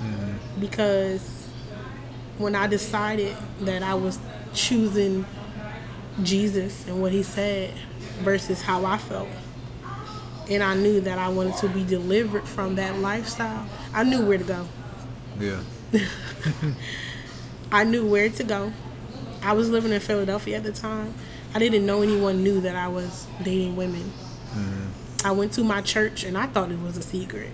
Mm-hmm. Because when I decided that I was choosing Jesus and what he said versus how I felt, and I knew that I wanted to be delivered from that lifestyle, I knew where to go. Yeah. (laughs) I knew where to go. I was living in Philadelphia at the time. I didn't know anyone knew that I was dating women. Mm-hmm. I went to my church and I thought it was a secret.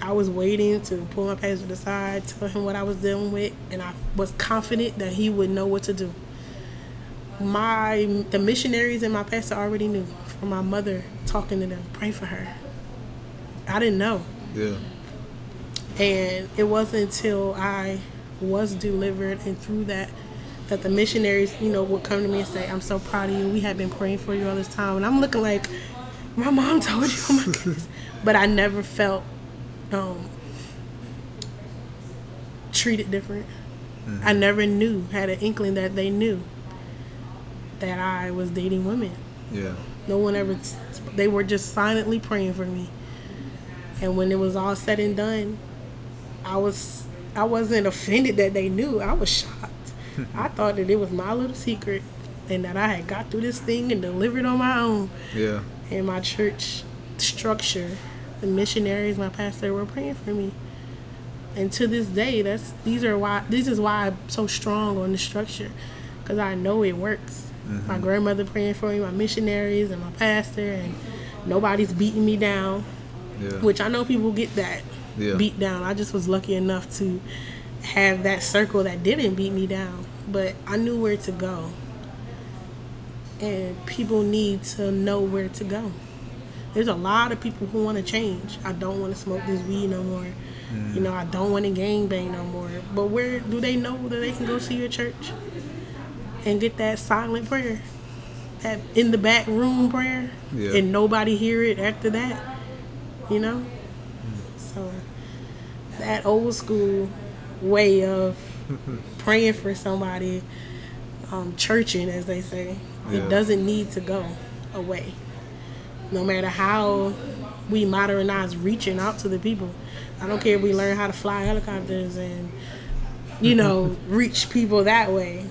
I was waiting to pull my pastor aside, tell him what I was dealing with, and I was confident that he would know what to do. My the missionaries and my pastor already knew from my mother talking to them, pray for her. I didn't know. Yeah. And it wasn't until I was delivered and through that that the missionaries, you know, would come to me and say, I'm so proud of you. We have been praying for you all this time. And I'm looking like, my mom (laughs) told you. Oh my goodness. (laughs) But I never felt um, treated different. I never knew, had an inkling that they knew that I was dating women. Yeah. No one ever, they were just silently praying for me. And when it was all said and done, I was, I wasn't offended that they knew. I was shocked. (laughs) I thought that it was my little secret and that I had got through this thing and delivered on my own. Yeah. And my church structure, the missionaries, my pastor were praying for me. And to this day, that's these are why this is why I'm so strong on the structure, because I know it works. Mm-hmm. My grandmother praying for me, my missionaries, and my pastor, and nobody's beating me down. Yeah. Which I know people get that Yeah. beat down. I just was lucky enough to have that circle that didn't beat me down, but I knew where to go. And people need to know where to go. There's a lot of people who want to change. I don't want to smoke this weed no more. You know, I don't want to gang bang no more. But where do they know that they can go see your church and get that silent prayer? That in the back room prayer? Yeah. And nobody hear it after that? You know? So that old school way of (laughs) praying for somebody, um, churching as they say, Yeah. it doesn't need to go away. No matter how we modernize reaching out to the people. I don't care if we learn how to fly helicopters and you know, (laughs) reach people that way.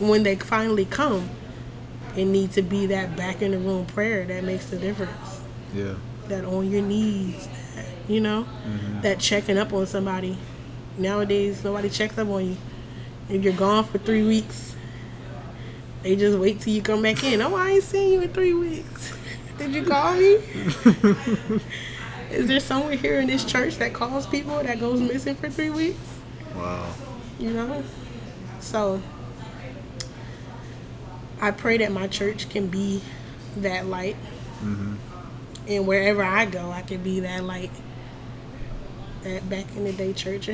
When they finally come, it needs to be that back in the room prayer that makes the difference Yeah. that on your knees, that, you know, mm-hmm. that checking up on somebody. Nowadays, nobody checks up on you. If you're gone for three weeks, they just wait till you come back in. Oh, I ain't seen you in three weeks. (laughs) Did you call me? (laughs) Is there someone here in this church that calls people that goes missing for three weeks? Wow. you know so i pray that my church can be that light mm-hmm. and wherever i go i can be that light that back in the day church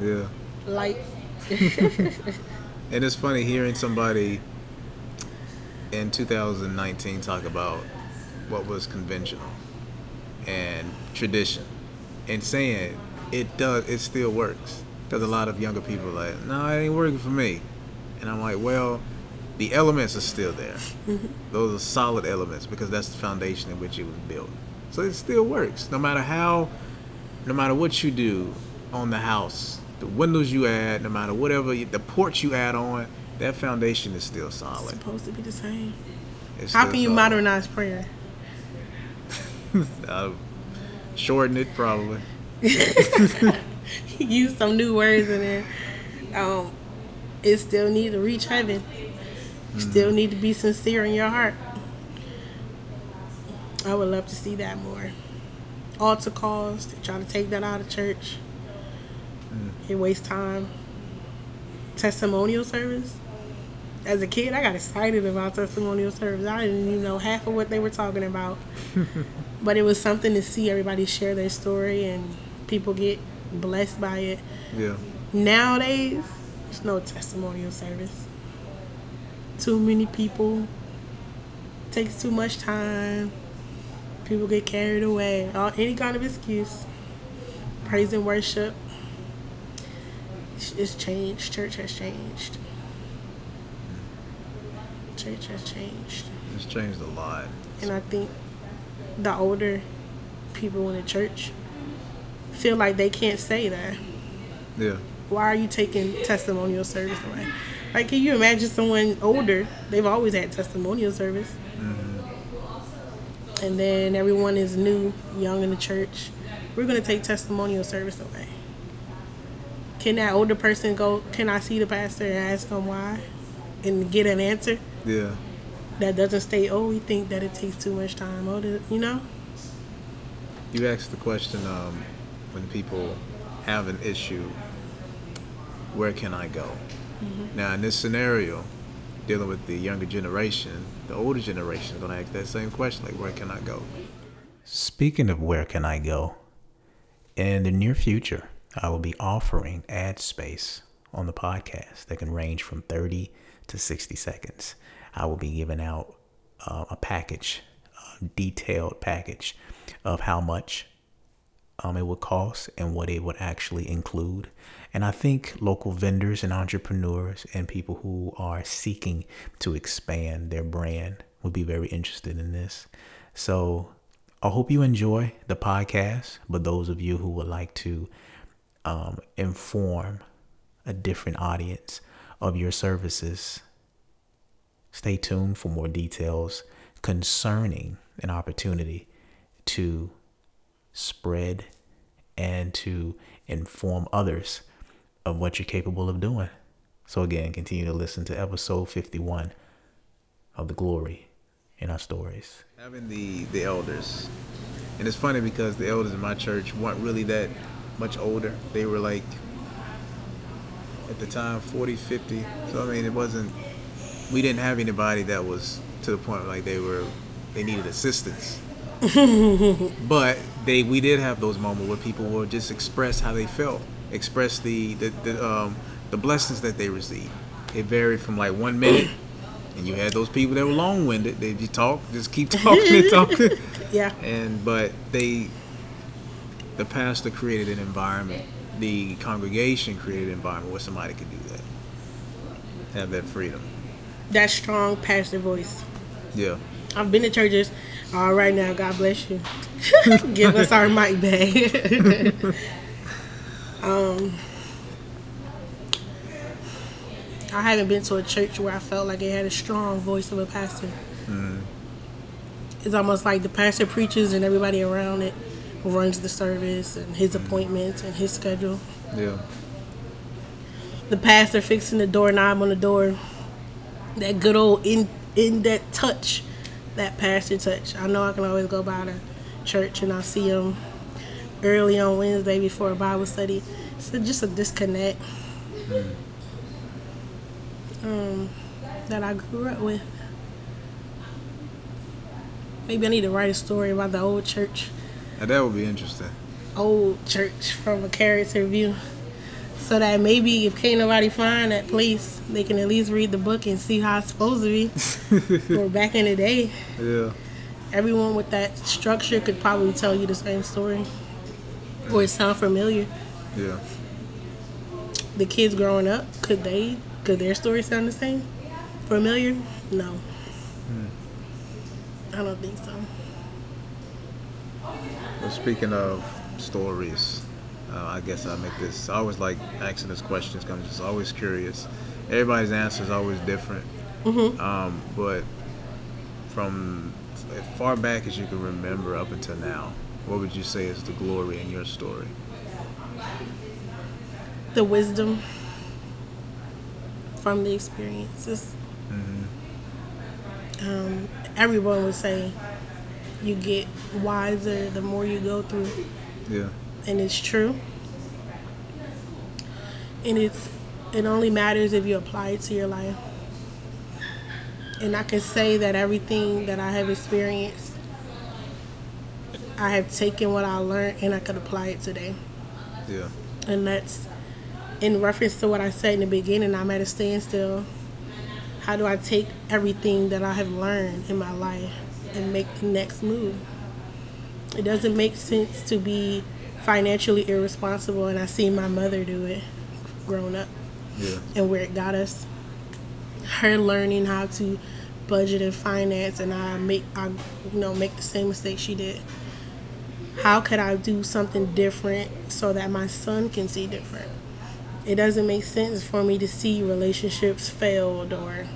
Yeah. light (laughs) And it's funny hearing somebody in 2019 talk about what was conventional and tradition and saying it does, it still works. Because a lot of younger people are like, no, it ain't working for me. And I'm like, well, the elements are still there. Those are solid elements because that's the foundation in which it was built. So it still works. No matter how, no matter what you do on the house, the windows you add, no matter whatever, you- the porch you add on, that foundation is still solid. It's supposed to be the same It's how can you solid. modernize prayer (laughs) Uh, shorten it, probably. (laughs) use some new words in there um it still needs to reach heaven You still mm. need to be sincere in your heart. I would love to see that more. Altar calls they try to take that out of church. Mm. It wastes time. Testimonial service? As a kid i got excited about testimonial service. I didn't even know half of what they were talking about. (laughs) But it was something to see everybody share their story and people get blessed by it. Yeah. Nowadays, there's no testimonial service. Too many people. Takes too much time. People get carried away. All, any kind of excuse. Praise and worship. It's, it's changed. Church has changed. Church has changed. It's changed a lot. And I think the older people in the church feel like they can't say that Yeah. why are you taking testimonial service away? Like, can you imagine someone older? They've always had testimonial service. And then everyone is new, young in the church. We're going to take testimonial service away. Can that older person go, can I see the pastor and ask him why? And get an answer Yeah. that doesn't state, oh, we think that it takes too much time. Oh, you know? You asked the question um, when people have an issue, where can I go? Now, in this scenario, dealing with the younger generation, the older generation is going to ask that same question, like, where can I go? Speaking of where can I go, in the near future, I will be offering ad space on the podcast that can range from 30 to 60 seconds. I will be giving out uh, a package, a detailed package of how much um, it would cost and what it would actually include. And I think local vendors and entrepreneurs and people who are seeking to expand their brand would be very interested in this. So I hope you enjoy the podcast. But those of you who would like to um, inform a different audience of your services, stay tuned for more details concerning an opportunity to spread and to inform others of what you're capable of doing. So, again, continue to listen to episode 51 of The Glory in Our Stories. Having the, the elders. And it's funny because the elders in my church weren't really that much older. They were like, at the time, 40, 50. So, I mean, it wasn't, we didn't have anybody that was to the point like they were, they needed assistance. (laughs) but they, we did have those moments where people would just express how they felt, express the, the, the um, the blessings that they received. It varied from like one minute, and you had those people that were long-winded. They just talk, just keep (laughs) talking and talking. (laughs) Yeah. And but they, the pastor created an environment. The congregation created an environment where somebody could do that, have that freedom. That strong pastor voice. Yeah. I've been to churches. All right now, God bless you. (laughs) Give us our mic back. Um, I haven't been to a church where I felt like it had a strong voice of a pastor. It's almost like the pastor preaches and everybody around it runs the service and his appointments and his schedule. Yeah. The pastor fixing the doorknob on the door. That good old in in that touch, that pastor touch. I know I can always go by the church and I'll see him early on Wednesday before a Bible study. So just a disconnect um, that I grew up with. Maybe I need to write a story about the old church, And that would be interesting. old church from a character view, so that maybe if can't nobody find that place, they can at least read the book and see how it's supposed to be. (laughs) or back in the day, Yeah. everyone with that structure could probably tell you the same story, or it sound familiar. Yeah. The kids growing up, could they, could their story sound the same? Familiar? No. I don't think so. Well, speaking of stories, uh, I guess I make this. I always like asking this questions. I'm just always curious. Everybody's answer is always different. Um, but from as far back as you can remember up until now, what would you say is the glory in your story? The wisdom from the experiences. Um, everyone would say you get wiser the more you go through, Yeah. and it's true. And it's it only matters if you apply it to your life. And I can say that everything that I have experienced, I have taken what I learned and I could apply it today. Yeah. And that's in reference to what I said in the beginning, I'm at a standstill. How do I take everything that I have learned in my life and make the next move? It doesn't make sense to be financially irresponsible, and I see my mother do it growing up Yeah. and where it got us. Her learning how to budget and finance, and I make I you know make the same mistake she did. How could I do something different so that my son can see different? It doesn't make sense for me to see relationships failed or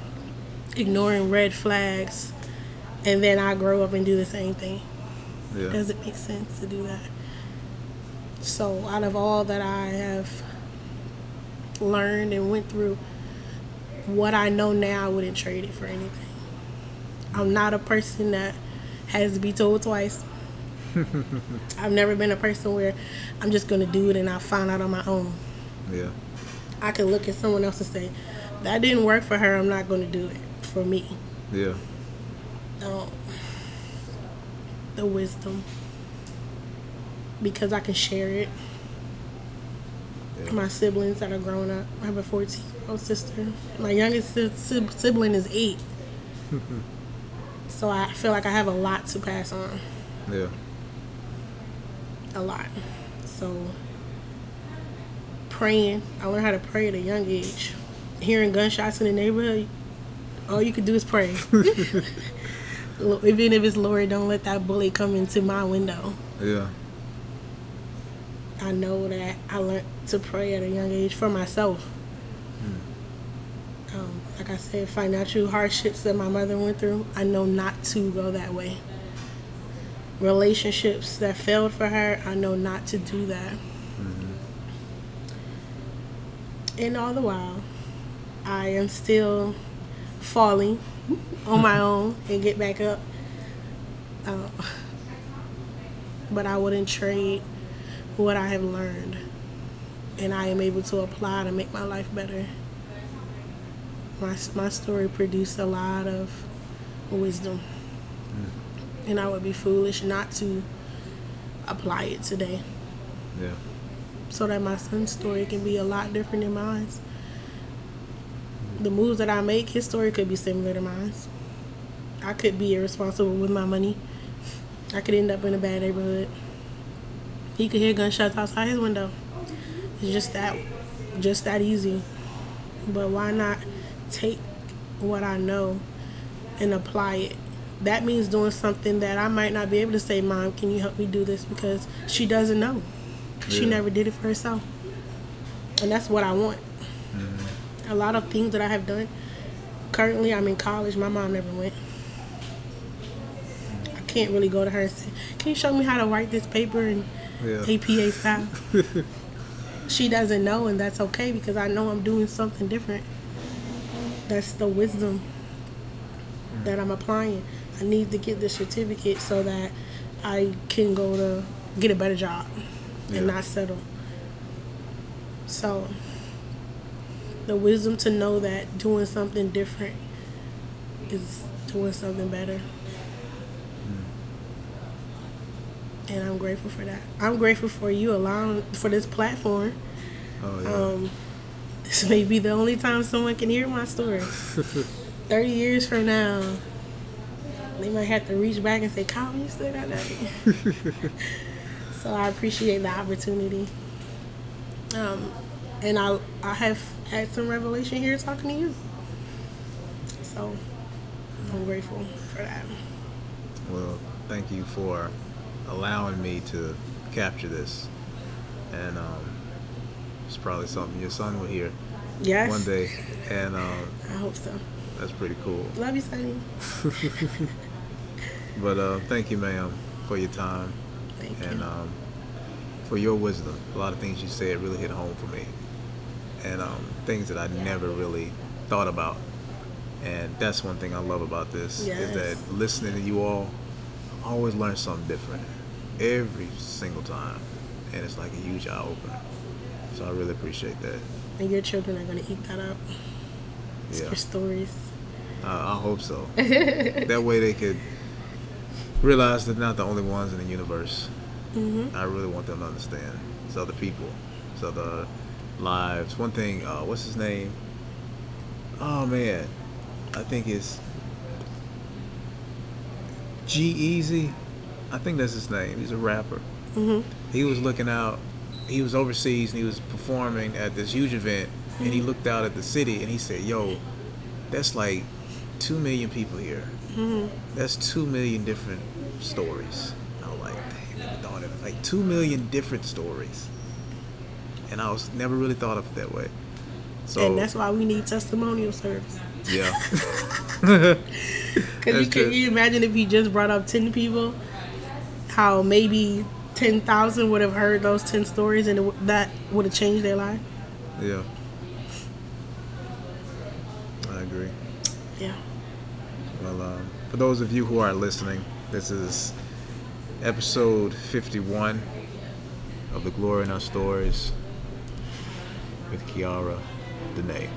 ignoring red flags, and then I grow up and do the same thing Yeah. doesn't make sense to do that. So, out of all that I have learned and went through, what I know now, I wouldn't trade it for anything. I'm not a person that has to be told twice. (laughs) I've never been a person where I'm just going to do it and I'll find out on my own. Yeah. I can look at someone else and say, that didn't work for her, I'm not going to do it for me. Yeah. um, the wisdom because I can share it. Yeah. My siblings that are growing up, I have a 14 year old sister. My youngest si- si- sibling is eight. (laughs) so I feel like I have a lot to pass on. Yeah. A lot. So praying, I learned how to pray at a young age. Hearing gunshots in the neighborhood, all you could do is pray. (laughs) Even if it's Lord, don't let that bullet come into my window. Yeah. I know that I learned to pray at a young age for myself. Um, like I said, financial hardships that my mother went through, I know not to go that way. Relationships that failed for her, I know not to do that. And all the while, I am still falling on my (laughs) own and get back up. Um, but I wouldn't trade what I have learned and I am able to apply to make my life better. My, my story produced a lot of wisdom. And I would be foolish not to apply it today Yeah. so that my son's story can be a lot different than mine. The moves that I make, his story could be similar to mine. I could be irresponsible with my money. I could end up in a bad neighborhood. He could hear gunshots outside his window. It's just that, just that easy. But why not take what I know and apply it? That means doing something that I might not be able to say, Mom, can you help me do this? Because she doesn't know. She never did it for herself. And that's what I want. Mm-hmm. A lot of things that I have done. Currently, I'm in college. My mom never went. I can't really go to her and say, Can you show me how to write this paper in Yeah. APA style? (laughs) she doesn't know, and that's okay because I know I'm doing something different. That's the wisdom that I'm applying. I need to get the certificate so that I can go to get a better job Yeah. and not settle. So, the wisdom to know that doing something different is doing something better. And I'm grateful for that. I'm grateful for you allowing for this platform. Oh yeah. Um, this may be the only time someone can hear my story. (laughs) 30 years from now, they might have to reach back and say, Kyle, you still got that. (laughs) so I appreciate the opportunity. Um, and I, I have had some revelation here talking to you. So I'm grateful for that. Well, thank you for allowing me to capture this. And um, it's probably something your son will hear Yes. one day. And um, I hope so. that's pretty cool. Love you, Sonny. (laughs) But uh, thank you, ma'am, for your time Thank and you. um, for your wisdom. A lot of things you said really hit home for me. And um, things that I never really thought about. And that's one thing I love about this Yes. is that listening to you all, I always learn something different every single time. And it's like a huge eye opener. So I really appreciate that. and your children are going to eat that up. It's Yeah. Your stories. Uh, I hope so. (laughs) that way they could realize they're not the only ones in the universe. hmm I really want them to understand. It's other people. It's other lives. One thing, uh, what's his name? Oh man, I think it's G-Eazy. I think that's his name. He's a rapper. hmm He was looking out. He was overseas and he was performing at this huge event. And he looked out at the city and he said, "Yo, that's like two million people here. Hmm That's two million different stories." I was like, "Dang, never thought of it. Like two million different stories." And I was never really thought of it that way. So and that's why we need testimonial service. yeah, (laughs) (laughs) Because you can you imagine if you just brought up ten people, how maybe ten thousand would have heard those ten stories and it, that would have changed their life. yeah. I agree. Yeah. Well, um, for those of you who are listening, this is episode 51 of The Glory in Our Stories with Kiara Dene.